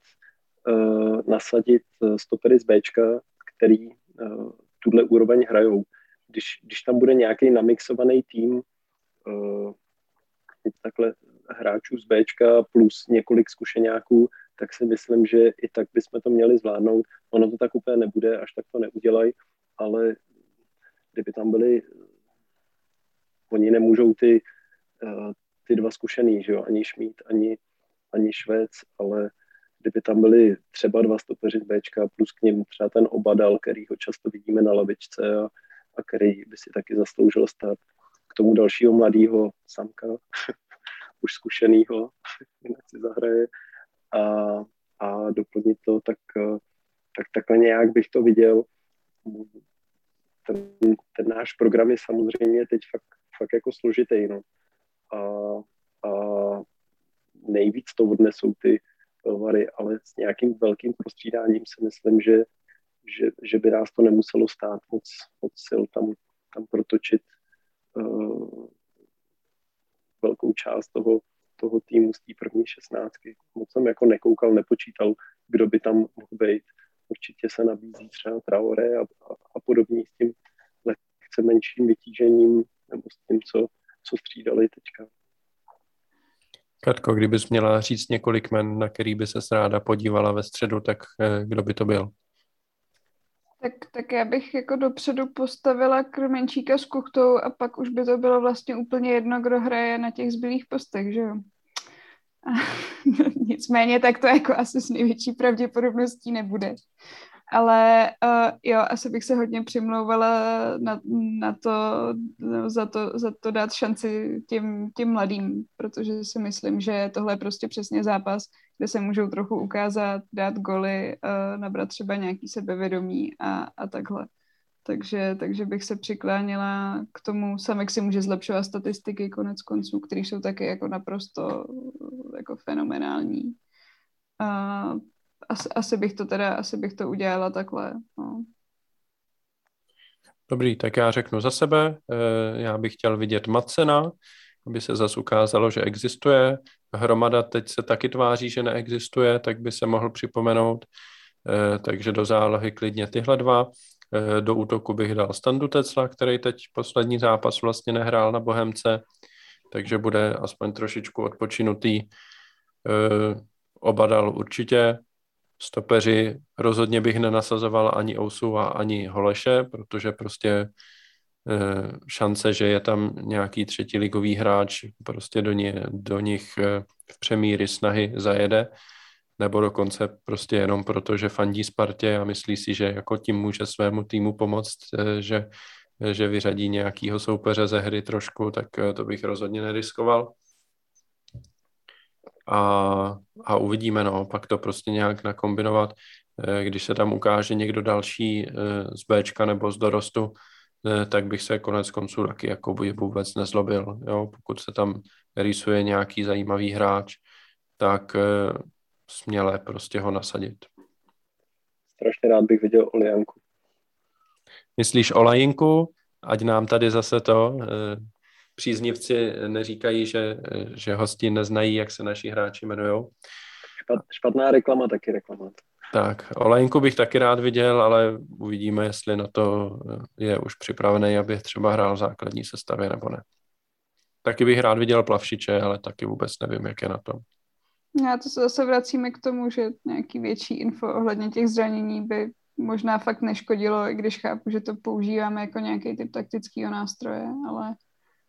B: uh, nasadit stopery z Bčka, který uh, tuhle úroveň hrajou. Když, když tam bude nějaký namixovaný tým, uh, takhle hráčů z Bčka plus několik zkušeňáků, tak si myslím, že i tak bychom to měli zvládnout. Ono to tak úplně nebude, až tak to neudělají, ale kdyby tam byli, oni nemůžou ty, eh, ty dva zkušený, že jo, ani Šmít, ani, ani Švec, ale kdyby tam byli třeba dva stopeři z Bčka plus k ním třeba ten Obadal, který ho často vidíme na lavičce a, a který by si taky zasloužil stát k tomu dalšího mladého samka, už zkušenýho, jinak si zahraje a, a doplnit to, tak, tak takhle nějak bych to viděl. Ten, ten náš program je samozřejmě teď fakt, fakt jako složitý, no. A, a nejvíc to odnesou ty Vary, ale s nějakým velkým prostřídáním si myslím, že, že, že by nás to nemuselo stát moc, moc sil tam, tam protočit uh, velkou část toho, toho týmu z té první šestnáctky. Moc jsem jako nekoukal, nepočítal, kdo by tam mohl být. Určitě se nabízí třeba Traore a, a, a podobně s tím lehce menším vytížením nebo s tím, co, co střídali teďka.
A: Katko, kdybys měla říct několik men, na který by se ráda podívala ve středu, tak eh, kdo by to byl?
C: Tak, tak já bych jako dopředu postavila Krmenčíka s Kuchtou a pak už by to bylo vlastně úplně jedno, kdo hraje na těch zbylých postech, že jo? Nicméně tak to jako asi s největší pravděpodobností nebude. Ale uh, jo, asi bych se hodně přimlouvala na, na to, no, za to, za to dát šanci těm, těm mladým, protože si myslím, že tohle je prostě přesně zápas, kde se můžou trochu ukázat, dát goly, uh, nabrat třeba nějaký sebevědomí a, a takhle. Takže, takže bych se přikláněla k tomu, Samek si může zlepšovat statistiky konec konců, které jsou taky jako naprosto jako fenomenální. Uh, asi, asi, bych to teda, asi bych to udělala takhle. No.
A: Dobrý, tak já řeknu za sebe. Eh, já bych chtěl vidět Macena, aby se zase ukázalo, že existuje. Hromada teď se taky tváří, že neexistuje, tak by se mohl připomenout. Eh, takže do zálohy klidně tyhle dva. Eh, do útoku bych dal Standu Tecla, který teď poslední zápas vlastně nehrál na Bohemce, takže bude aspoň trošičku odpočinutý. Oba dal určitě. Stopeři rozhodně bych nenasazoval ani Ousu a ani Holeše, protože prostě eh, šance, že je tam nějaký třetí ligový hráč, prostě do, ně, do nich eh, v přemíry snahy zajede, nebo dokonce prostě jenom proto, že fandí Spartě a myslí si, že jako tím může svému týmu pomoct, eh, že, že vyřadí nějakýho soupeře ze hry trošku, tak to bych rozhodně neriskoval. A, a uvidíme, no, pak to prostě nějak nakombinovat, eh, když se tam ukáže někdo další eh, z Bčka nebo z dorostu, eh, tak bych se konec konců taky jako vůbec nezlobil, jo, pokud se tam rýsuje nějaký zajímavý hráč, tak směle prostě ho nasadit.
B: Strašně rád bych viděl Olijanku.
A: Myslíš o Lajinku? Ať nám tady zase to příznivci neříkají, že, že hosti neznají, jak se naši hráči jmenují.
B: Špatná reklama taky reklama.
A: Tak, Olejnku bych taky rád viděl, ale uvidíme, jestli na to je už připravený, aby třeba hrál v základní sestavě nebo ne. Taky bych rád viděl Plavšiče, ale taky vůbec nevím, jak je na tom.
C: Já to se zase vracíme k tomu, že nějaký větší info ohledně těch zranění by možná fakt neškodilo, i když chápu, že to používáme jako nějaký typ taktického nástroje, ale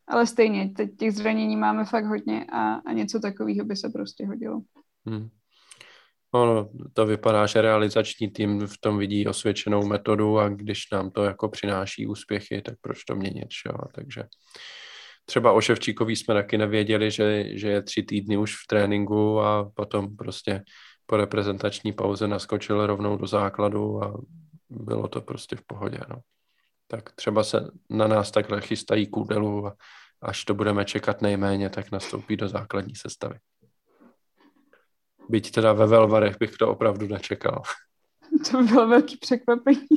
C: ale stejně, teď těch zranění máme fakt hodně a, a něco takového by se prostě hodilo. Hmm.
A: Ono, to vypadá, že realizační tým v tom vidí osvědčenou metodu a když nám to jako přináší úspěchy, tak proč to měnit, jo? Takže třeba o Ševčíkový jsme taky nevěděli, že, že je tři týdny už v tréninku a potom prostě po reprezentační pauze naskočil rovnou do základu a bylo to prostě v pohodě, no. Tak třeba se na nás takhle chystají kůdelu a až to budeme čekat nejméně, tak nastoupí do základní sestavy. Byť teda ve Velvarech bych to opravdu nečekal.
C: To by bylo velký překvapení.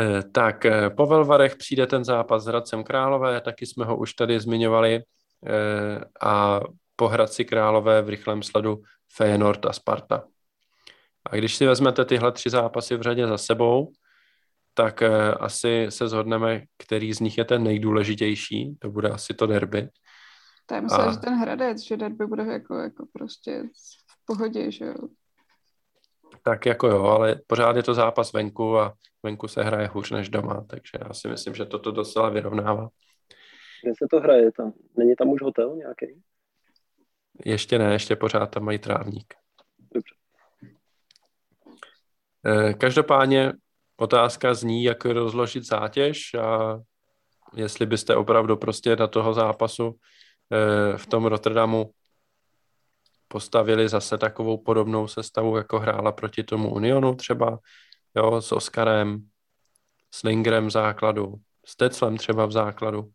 A: Eh, tak eh, po Velvarech přijde ten zápas s Hradcem Králové, taky jsme ho už tady zmiňovali eh, a po Hradci Králové v rychlém sledu Feyenoord a Sparta. A když si vezmete tyhle tři zápasy v řadě za sebou, tak asi se zhodneme, který z nich je ten nejdůležitější. To bude asi to derby.
C: To je myslím, a... že ten Hradec, že derby bude jako, jako prostě v pohodě, že jo.
A: Tak jako jo, ale pořád je to zápas venku a venku se hraje hůř než doma, takže já si myslím, že toto docela vyrovnává.
B: Kde se to hraje tam? Není tam už hotel nějaký?
A: Ještě ne, ještě pořád tam mají trávník.
B: Dobře.
A: Eh, každopádně Otázka zní, jak rozložit zátěž a jestli byste opravdu prostě na toho zápasu eh, v tom Rotterdamu postavili zase takovou podobnou sestavu, jako hrála proti tomu Unionu třeba, jo, s Oskarem, s Lingrem v základu, s Teclem třeba v základu.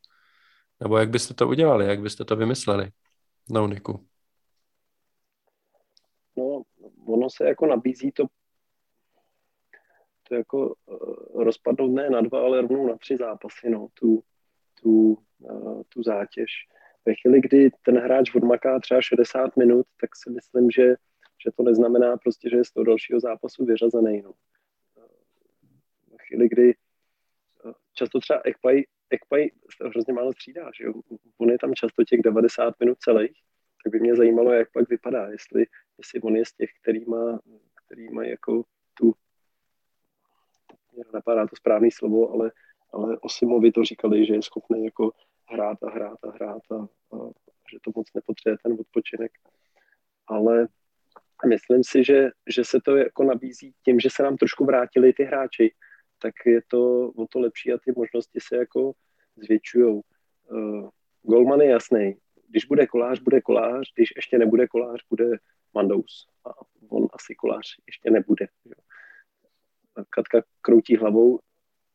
A: Nebo jak byste to udělali, jak byste to vymysleli? No, Niku.
B: No, ono se jako nabízí to to jako uh, rozpadnout ne na dva, ale rovnou na tři zápasy, no, tu, tu, uh, tu zátěž. Ve chvíli, kdy ten hráč odmaká třeba 60 minut, tak si myslím, že, že to neznamená prostě, že je z toho dalšího zápasu vyřazený. No. Ve chvíli, kdy uh, často třeba Ekpaj, Ekpaj hrozně málo střídá, že jo? on je tam často těch 90 minut celých, tak by mě zajímalo, jak pak vypadá, jestli, jestli on je z těch, který má, který má jako tu napadá to správný slovo, ale, ale Osimovi to říkali, že je schopný jako hrát a hrát a hrát a, a že to moc nepotřebuje ten odpočinek. Ale myslím si, že, že se to jako nabízí tím, že se nám trošku vrátili ty hráči, tak je to o to lepší a ty možnosti se jako zvětšují. Uh, Golman je jasný. Když bude kolář, bude kolář, když ještě nebude kolář, bude Mandous. A on asi kolář ještě nebude. Jo. Katka kroutí hlavou,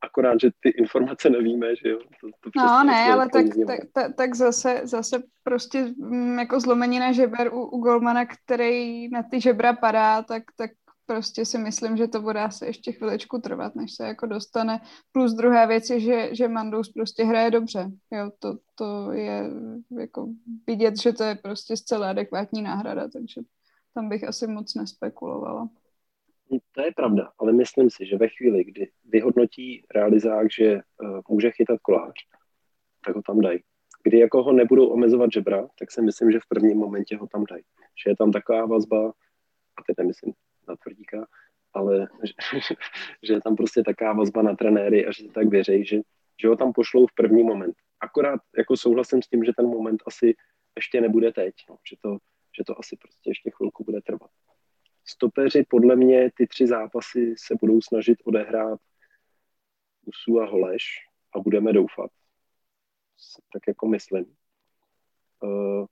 B: akorát, že ty informace nevíme, že jo. To, to
C: no ne, ale tak, tak, tak, tak zase, zase prostě mm, jako zlomenina žeber u, u Golmana, který na ty žebra padá, tak, tak prostě si myslím, že to bude asi ještě chviličku trvat, než se jako dostane. Plus druhá věc je, že, že Mandous prostě hraje dobře. Jo, to, to je jako vidět, že to je prostě zcela adekvátní náhrada, takže tam bych asi moc nespekulovala.
B: To je pravda, ale myslím si, že ve chvíli, kdy vyhodnotí realizák, že uh, může chytat kolář, tak ho tam dají. Kdy jako ho nebudou omezovat žebra, tak si myslím, že v prvním momentě ho tam dají. Že je tam taková vazba, a teď nemyslím na tvrdíka, ale že, že je tam prostě taková vazba na trenéry a že tak věří, že, že ho tam pošlou v první moment. Akorát jako souhlasím s tím, že ten moment asi ještě nebude teď, no, že, to, že to asi prostě ještě chvilku bude trvat. Stopeři podle mě ty tři zápasy se budou snažit odehrát Usu a Holeš a budeme doufat. Tak jako myslím. Uh,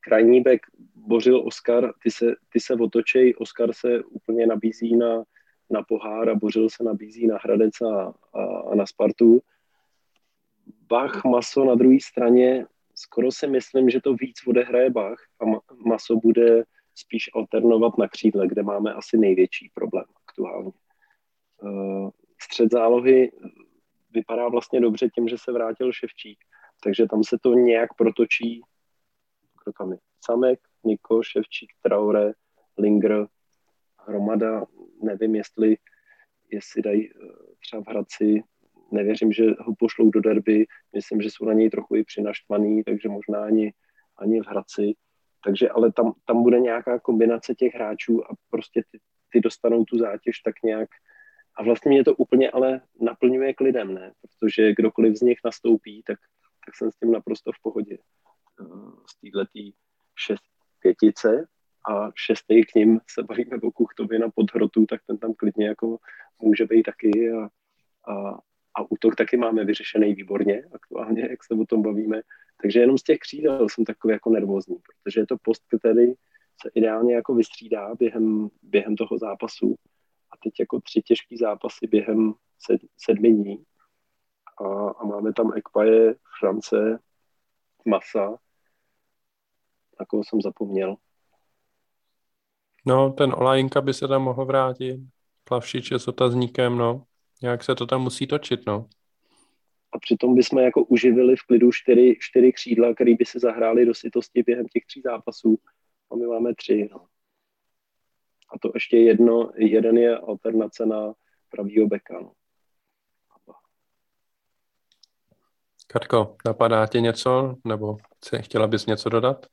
B: krajní back Bořil Oskar, ty se, ty se otočej, Oskar se úplně nabízí na, na pohár a Bořil se nabízí na Hradec a, a, a na Spartu. Bach, Maso na druhé straně, skoro si myslím, že to víc odehraje Bach a Maso bude spíš alternovat na křídle, kde máme asi největší problém aktuálně. Eh, střed zálohy vypadá vlastně dobře tím, že se vrátil Ševčík, takže tam se to nějak protočí, kdo tam je? Samek, Niko, Ševčík, Traore, Linger, Hromada, nevím, jestli, jestli dají eh, třeba v Hradci, nevěřím, že ho pošlou do derby, myslím, že jsou na něj trochu i přinaštvaný, takže možná ani, ani v Hradci. Takže ale tam, tam bude nějaká kombinace těch hráčů a prostě ty, ty dostanou tu zátěž tak nějak a vlastně mě to úplně ale naplňuje k lidem, ne? Protože kdokoliv z nich nastoupí, tak, tak jsem s tím naprosto v pohodě. Eh, z této šest pětice a šestý k ním se bavíme o Kuchtovi na podhrotu, tak ten tam klidně jako může být taky a, a, a útok taky máme vyřešený výborně aktuálně, jak se o tom bavíme. Takže jenom z těch křídel jsem takový jako nervózní, protože je to post, který se ideálně jako vystřídá během, během toho zápasu. A teď jako tři těžký zápasy během sed, sedmi dní. A, a máme tam Ekpaje, France, Masa, na koho jsem zapomněl.
A: No, ten Olajinka by se tam mohl vrátit. Plavšič je s otazníkem, no. Jak se to tam musí točit, no
B: a přitom bychom jako uživili v klidu čtyři, čtyři křídla, které by se zahrály do sitosti během těch tří zápasů. A my máme tři. No. A to ještě jedno, jeden je alternace na pravýho beka. No.
A: Katko, napadá tě něco, nebo chtěla bys něco dodat?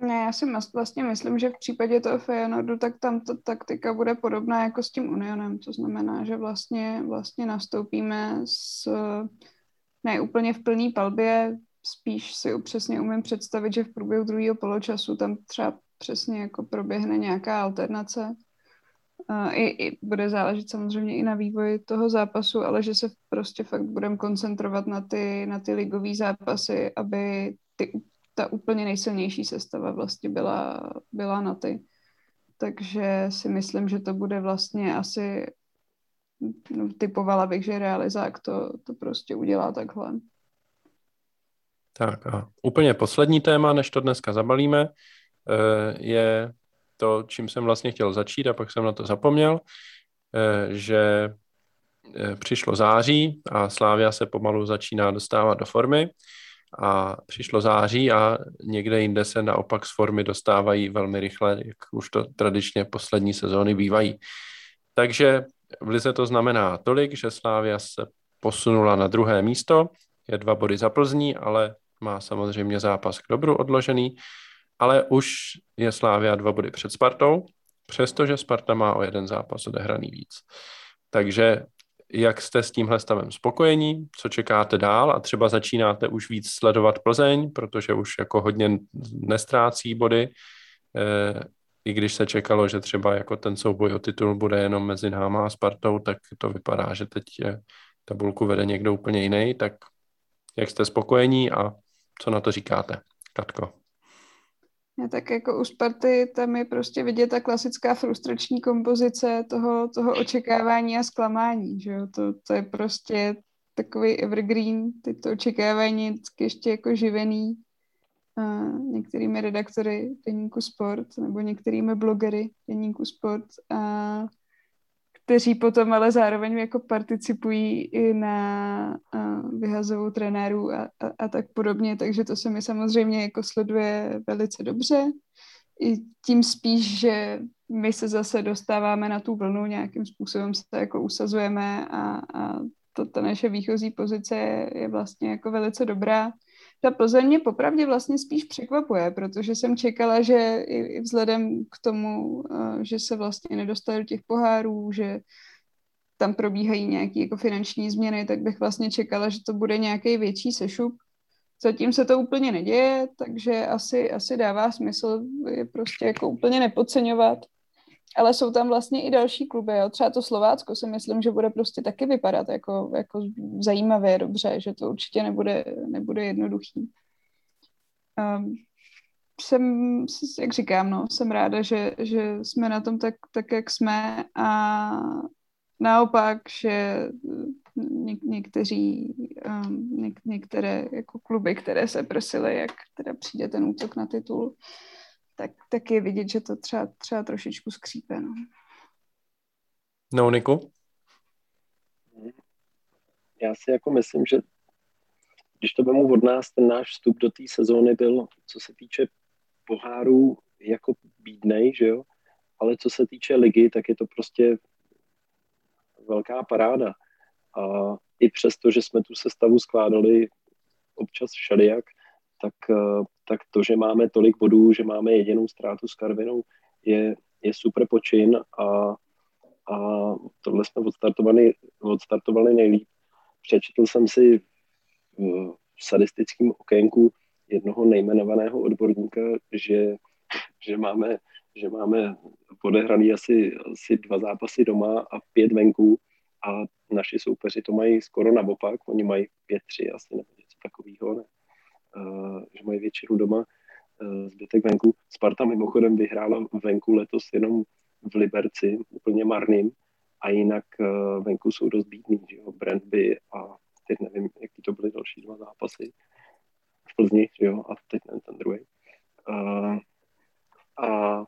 C: Ne, já si vlastně myslím, že v případě toho Feyenoordu, tak tam ta taktika bude podobná jako s tím Unionem, to znamená, že vlastně, vlastně nastoupíme s ne úplně v plný palbě, spíš si přesně umím představit, že v průběhu druhého poločasu tam třeba přesně jako proběhne nějaká alternace. I, i bude záležet samozřejmě i na vývoji toho zápasu, ale že se prostě fakt budeme koncentrovat na ty, na ty ligové zápasy, aby ty ta úplně nejsilnější sestava vlastně byla, byla na ty. Takže si myslím, že to bude vlastně asi, no, typovala bych, že realizák to, to prostě udělá takhle.
A: Tak a úplně poslední téma, než to dneska zabalíme, eh, je to, čím jsem vlastně chtěl začít a pak jsem na to zapomněl, eh, že eh, přišlo září a Slávia se pomalu začíná dostávat do formy a přišlo září a někde jinde se naopak z formy dostávají velmi rychle, jak už to tradičně poslední sezóny bývají. Takže v Lize to znamená tolik, že Slávia se posunula na druhé místo, je dva body za Plzní, ale má samozřejmě zápas k dobru odložený, ale už je Slávia dva body před Spartou, přestože Sparta má o jeden zápas odehraný víc. Takže jak jste s tímhle stavem spokojení, co čekáte dál? A třeba začínáte už víc sledovat Plzeň, protože už jako hodně nestrácí body, eh, i když se čekalo, že třeba jako ten souboj o titul bude jenom mezi náma a Spartou, tak to vypadá, že teď je, tabulku vede někdo úplně jiný, tak jak jste spokojení a co na to říkáte, Katko?
C: Ja, tak jako u Sparty tam je prostě vidět ta klasická frustrační kompozice toho, toho očekávání a zklamání, že jo? To, to je prostě takový evergreen, teď to očekávání vždycky ještě jako živený uh, některými redaktory deníku Sport nebo některými blogery deníku Sport a kteří potom ale zároveň jako participují i na uh, vyhazovou trenérů a, a, a tak podobně, takže to se mi samozřejmě jako sleduje velice dobře. I tím spíš, že my se zase dostáváme na tu vlnu, nějakým způsobem se to jako usazujeme a, a to, ta naše výchozí pozice je, je vlastně jako velice dobrá ta Plzeň mě popravdě vlastně spíš překvapuje, protože jsem čekala, že i vzhledem k tomu, eh, že se vlastně nedostali do těch pohárů, že tam probíhají nějaké jako finanční změny, tak bych vlastně čekala, že to bude nějaký větší sešup. Zatím se to úplně neděje, takže asi, asi dává smysl je prostě jako úplně nepodceňovat ale jsou tam vlastně i další kluby, jo. třeba to Slovácko si myslím, že bude prostě taky vypadat jako, jako zajímavě, dobře, že to určitě nebude, nebude jednoduchý. Um, jsem, jak říkám, no, jsem ráda, že, že jsme na tom tak, tak, jak jsme a naopak, že něk, někteří, um, něk, některé jako kluby, které se prosily, jak teda přijde ten útok na titul, tak, tak je vidět, že to třeba, třeba trošičku skřípe. No.
A: no, Niku?
B: Já si jako myslím, že když to vemu od nás, ten náš vstup do té sezóny byl, co se týče pohárů, jako bídnej, že jo? Ale co se týče ligy, tak je to prostě velká paráda. A i přesto, že jsme tu sestavu skládali občas všelijak, tak, eh, tak to, že máme tolik bodů, že máme jedinou ztrátu s Karvinou, je, je super počin a, a tohle jsme odstartovali, odstartovali nejlíp. Přečetl jsem si v sadistickém okénku jednoho nejmenovaného odborníka, že, že máme že máme odehraný asi, asi dva zápasy doma a pět venku a naši soupeři to mají skoro naopak, oni mají pět tři asi nebo něco takového, ne? Že mají většinu doma, zbytek venku. Sparta mimochodem vyhrála venku letos jenom v Liberci, úplně marným, a jinak venku jsou dost bídný, že jo, Brandby a teď nevím, jaký to byly další dva zápasy v Plzni, že jo, a teď nevím ten druhý. A, a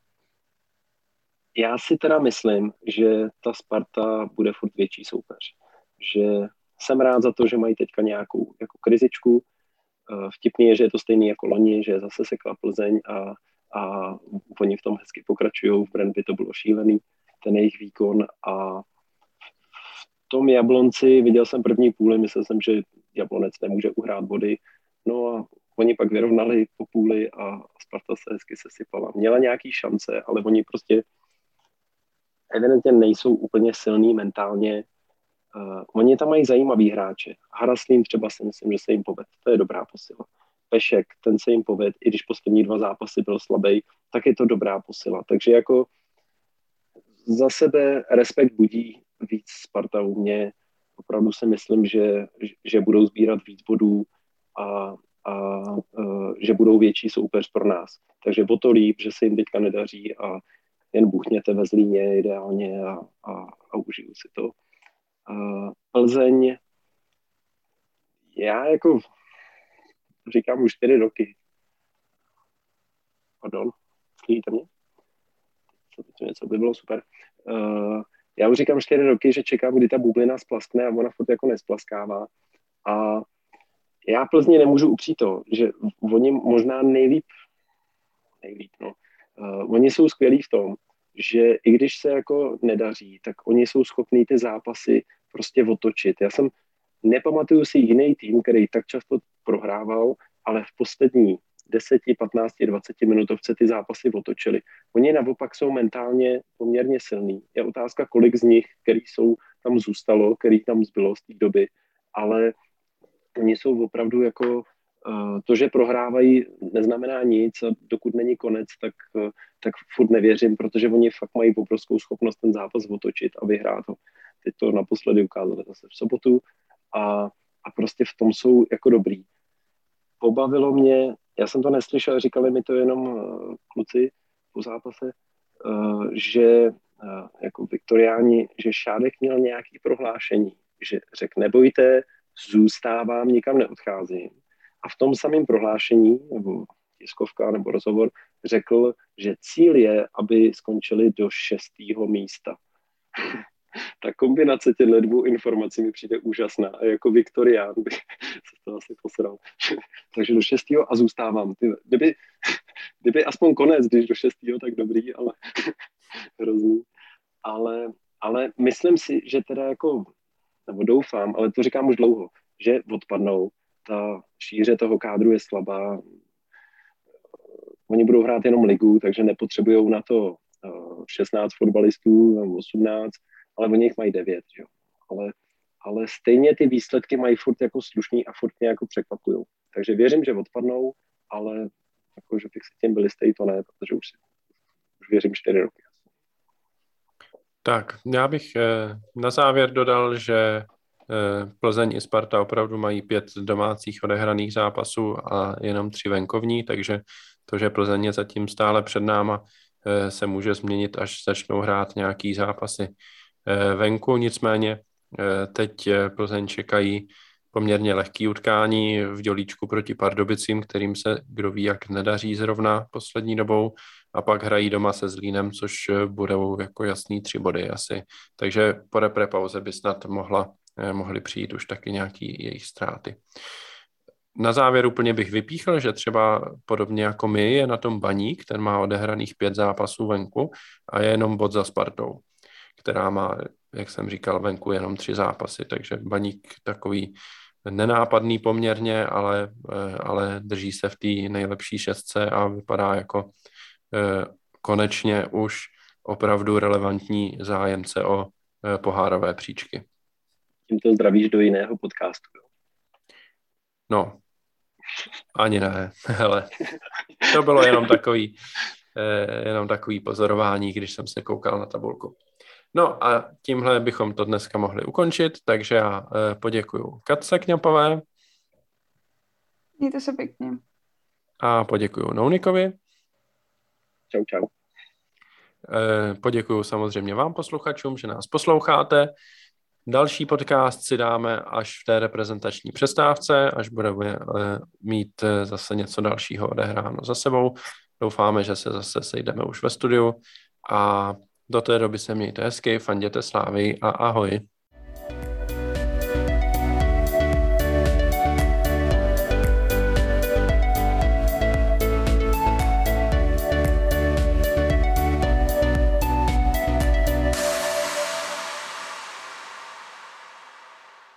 B: já si teda myslím, že ta Sparta bude furt větší soupeř. Že jsem rád za to, že mají teďka nějakou jako krizičku, vtipný je, že je to stejný jako loni, že zase sekla Plzeň a, a oni v tom hezky pokračují. V Brandby to bylo šílený, ten jejich výkon a v tom Jablonci viděl jsem první půli, myslel jsem, že Jablonec nemůže uhrát body, no a oni pak vyrovnali po půli a Sparta se hezky sesypala. Měla nějaký šance, ale oni prostě evidentně nejsou úplně silní mentálně, Uh, oni tam mají zajímavý hráče. Haraslín třeba si myslím, že se jim poved. To je dobrá posila. Pešek, ten se jim poved, i když poslední dva zápasy byl slabý, tak je to dobrá posila. Takže jako za sebe respekt budí víc Sparta u mě. Opravdu si myslím, že, že budou sbírat víc bodů a, a uh, že budou větší soupeř pro nás. Takže o to líp, že se jim teďka nedaří a jen buchněte ve Zlíně ideálně a, a, a užiju si to. Plzeň, já jako říkám už čtyři roky. Pardon, slyšíte mě? To něco by bylo super. Uh, já už říkám čtyři roky, že čekám, kdy ta bublina splaskne a ona furt jako nesplaskává. A já Plzně nemůžu upřít to, že oni možná nejlíp, nejlíp, no, uh, oni jsou skvělí v tom, že i když se jako nedaří, tak oni jsou schopní ty zápasy prostě otočit. Já jsem, nepamatuju si jiný tým, který tak často prohrával, ale v poslední 10, 15, 20 minutovce ty zápasy otočili. Oni naopak jsou mentálně poměrně silní. Je otázka, kolik z nich, který jsou tam zůstalo, který tam zbylo z té doby, ale oni jsou opravdu jako eh, to, že prohrávají, neznamená nic a dokud není konec, tak, eh, tak furt nevěřím, protože oni fakt mají obrovskou schopnost ten zápas otočit a vyhrát ho. Teď to naposledy ukázali zase v sobotu a, a prostě v tom jsou jako dobrý. Pobavilo mě, já jsem to neslyšel, říkali mi to jenom uh, kluci po zápase, uh, že uh, jako viktoriáni, že Šádek měl nějaký prohlášení, že řekl, nebojte, zůstávám, nikam neodcházím. A v tom samém prohlášení, nebo tiskovka nebo rozhovor, řekl, že cíl je, aby skončili do šestého místa. Ta kombinace těchto dvou informací mi přijde úžasná a jako Viktorián bych se to asi posral. Takže do šestého a zůstávám. Kdyby, kdyby aspoň konec, když do šestého, tak dobrý, ale hrozný. Ale, ale myslím si, že teda jako, nebo doufám, ale to říkám už dlouho, že odpadnou. Ta šíře toho kádru je slabá. Oni budou hrát jenom ligu, takže nepotřebují na to 16 eh, fotbalistů nebo 18 ale oni jich mají devět, jo. Ale, ale stejně ty výsledky mají furt jako slušný a furt mě jako překvapují. Takže věřím, že odpadnou, ale jako, že bych si tím byl jistý, to ne, protože už, už věřím čtyři roky.
A: Tak, já bych eh, na závěr dodal, že eh, Plzeň i Sparta opravdu mají pět domácích odehraných zápasů a jenom tři venkovní, takže to, že Plzeň je zatím stále před náma, eh, se může změnit, až začnou hrát nějaký zápasy venku, nicméně eh, teď eh, Plzeň čekají poměrně lehký utkání v dělíčku proti Pardubicím, kterým se kdo ví, jak nedaří zrovna poslední dobou a pak hrají doma se Zlínem, což budou jako jasný tři body asi. Takže po repre pauze by snad mohla, mohly přijít už taky nějaký jejich ztráty. Na závěr úplně bych vypíchl, že třeba podobně jako my je na tom Baník, ten má odehraných pět zápasů venku a je jenom bod za Spartou která má, jak jsem říkal, venku jenom tři zápasy, takže baník takový nenápadný poměrně, ale, eh, ale drží se v té nejlepší šestce a vypadá jako eh, konečně už opravdu relevantní zájemce o eh, pohárové příčky.
B: Tím to zdravíš do jiného podcastu.
A: No, ani ne, hele. To bylo jenom takový, jenom takový pozorování, když jsem se koukal na tabulku. No a tímhle bychom to dneska mohli ukončit, takže já eh, poděkuju Katce Kňapové.
C: Mějte se pěkně.
A: A poděkuju Nounikovi.
B: Čau, čau.
A: Eh, poděkuju samozřejmě vám posluchačům, že nás posloucháte. Další podcast si dáme až v té reprezentační přestávce, až budeme eh, mít zase něco dalšího odehráno za sebou. Doufáme, že se zase sejdeme už ve studiu a do té doby se mějte hezky, fanděte slávy a ahoj.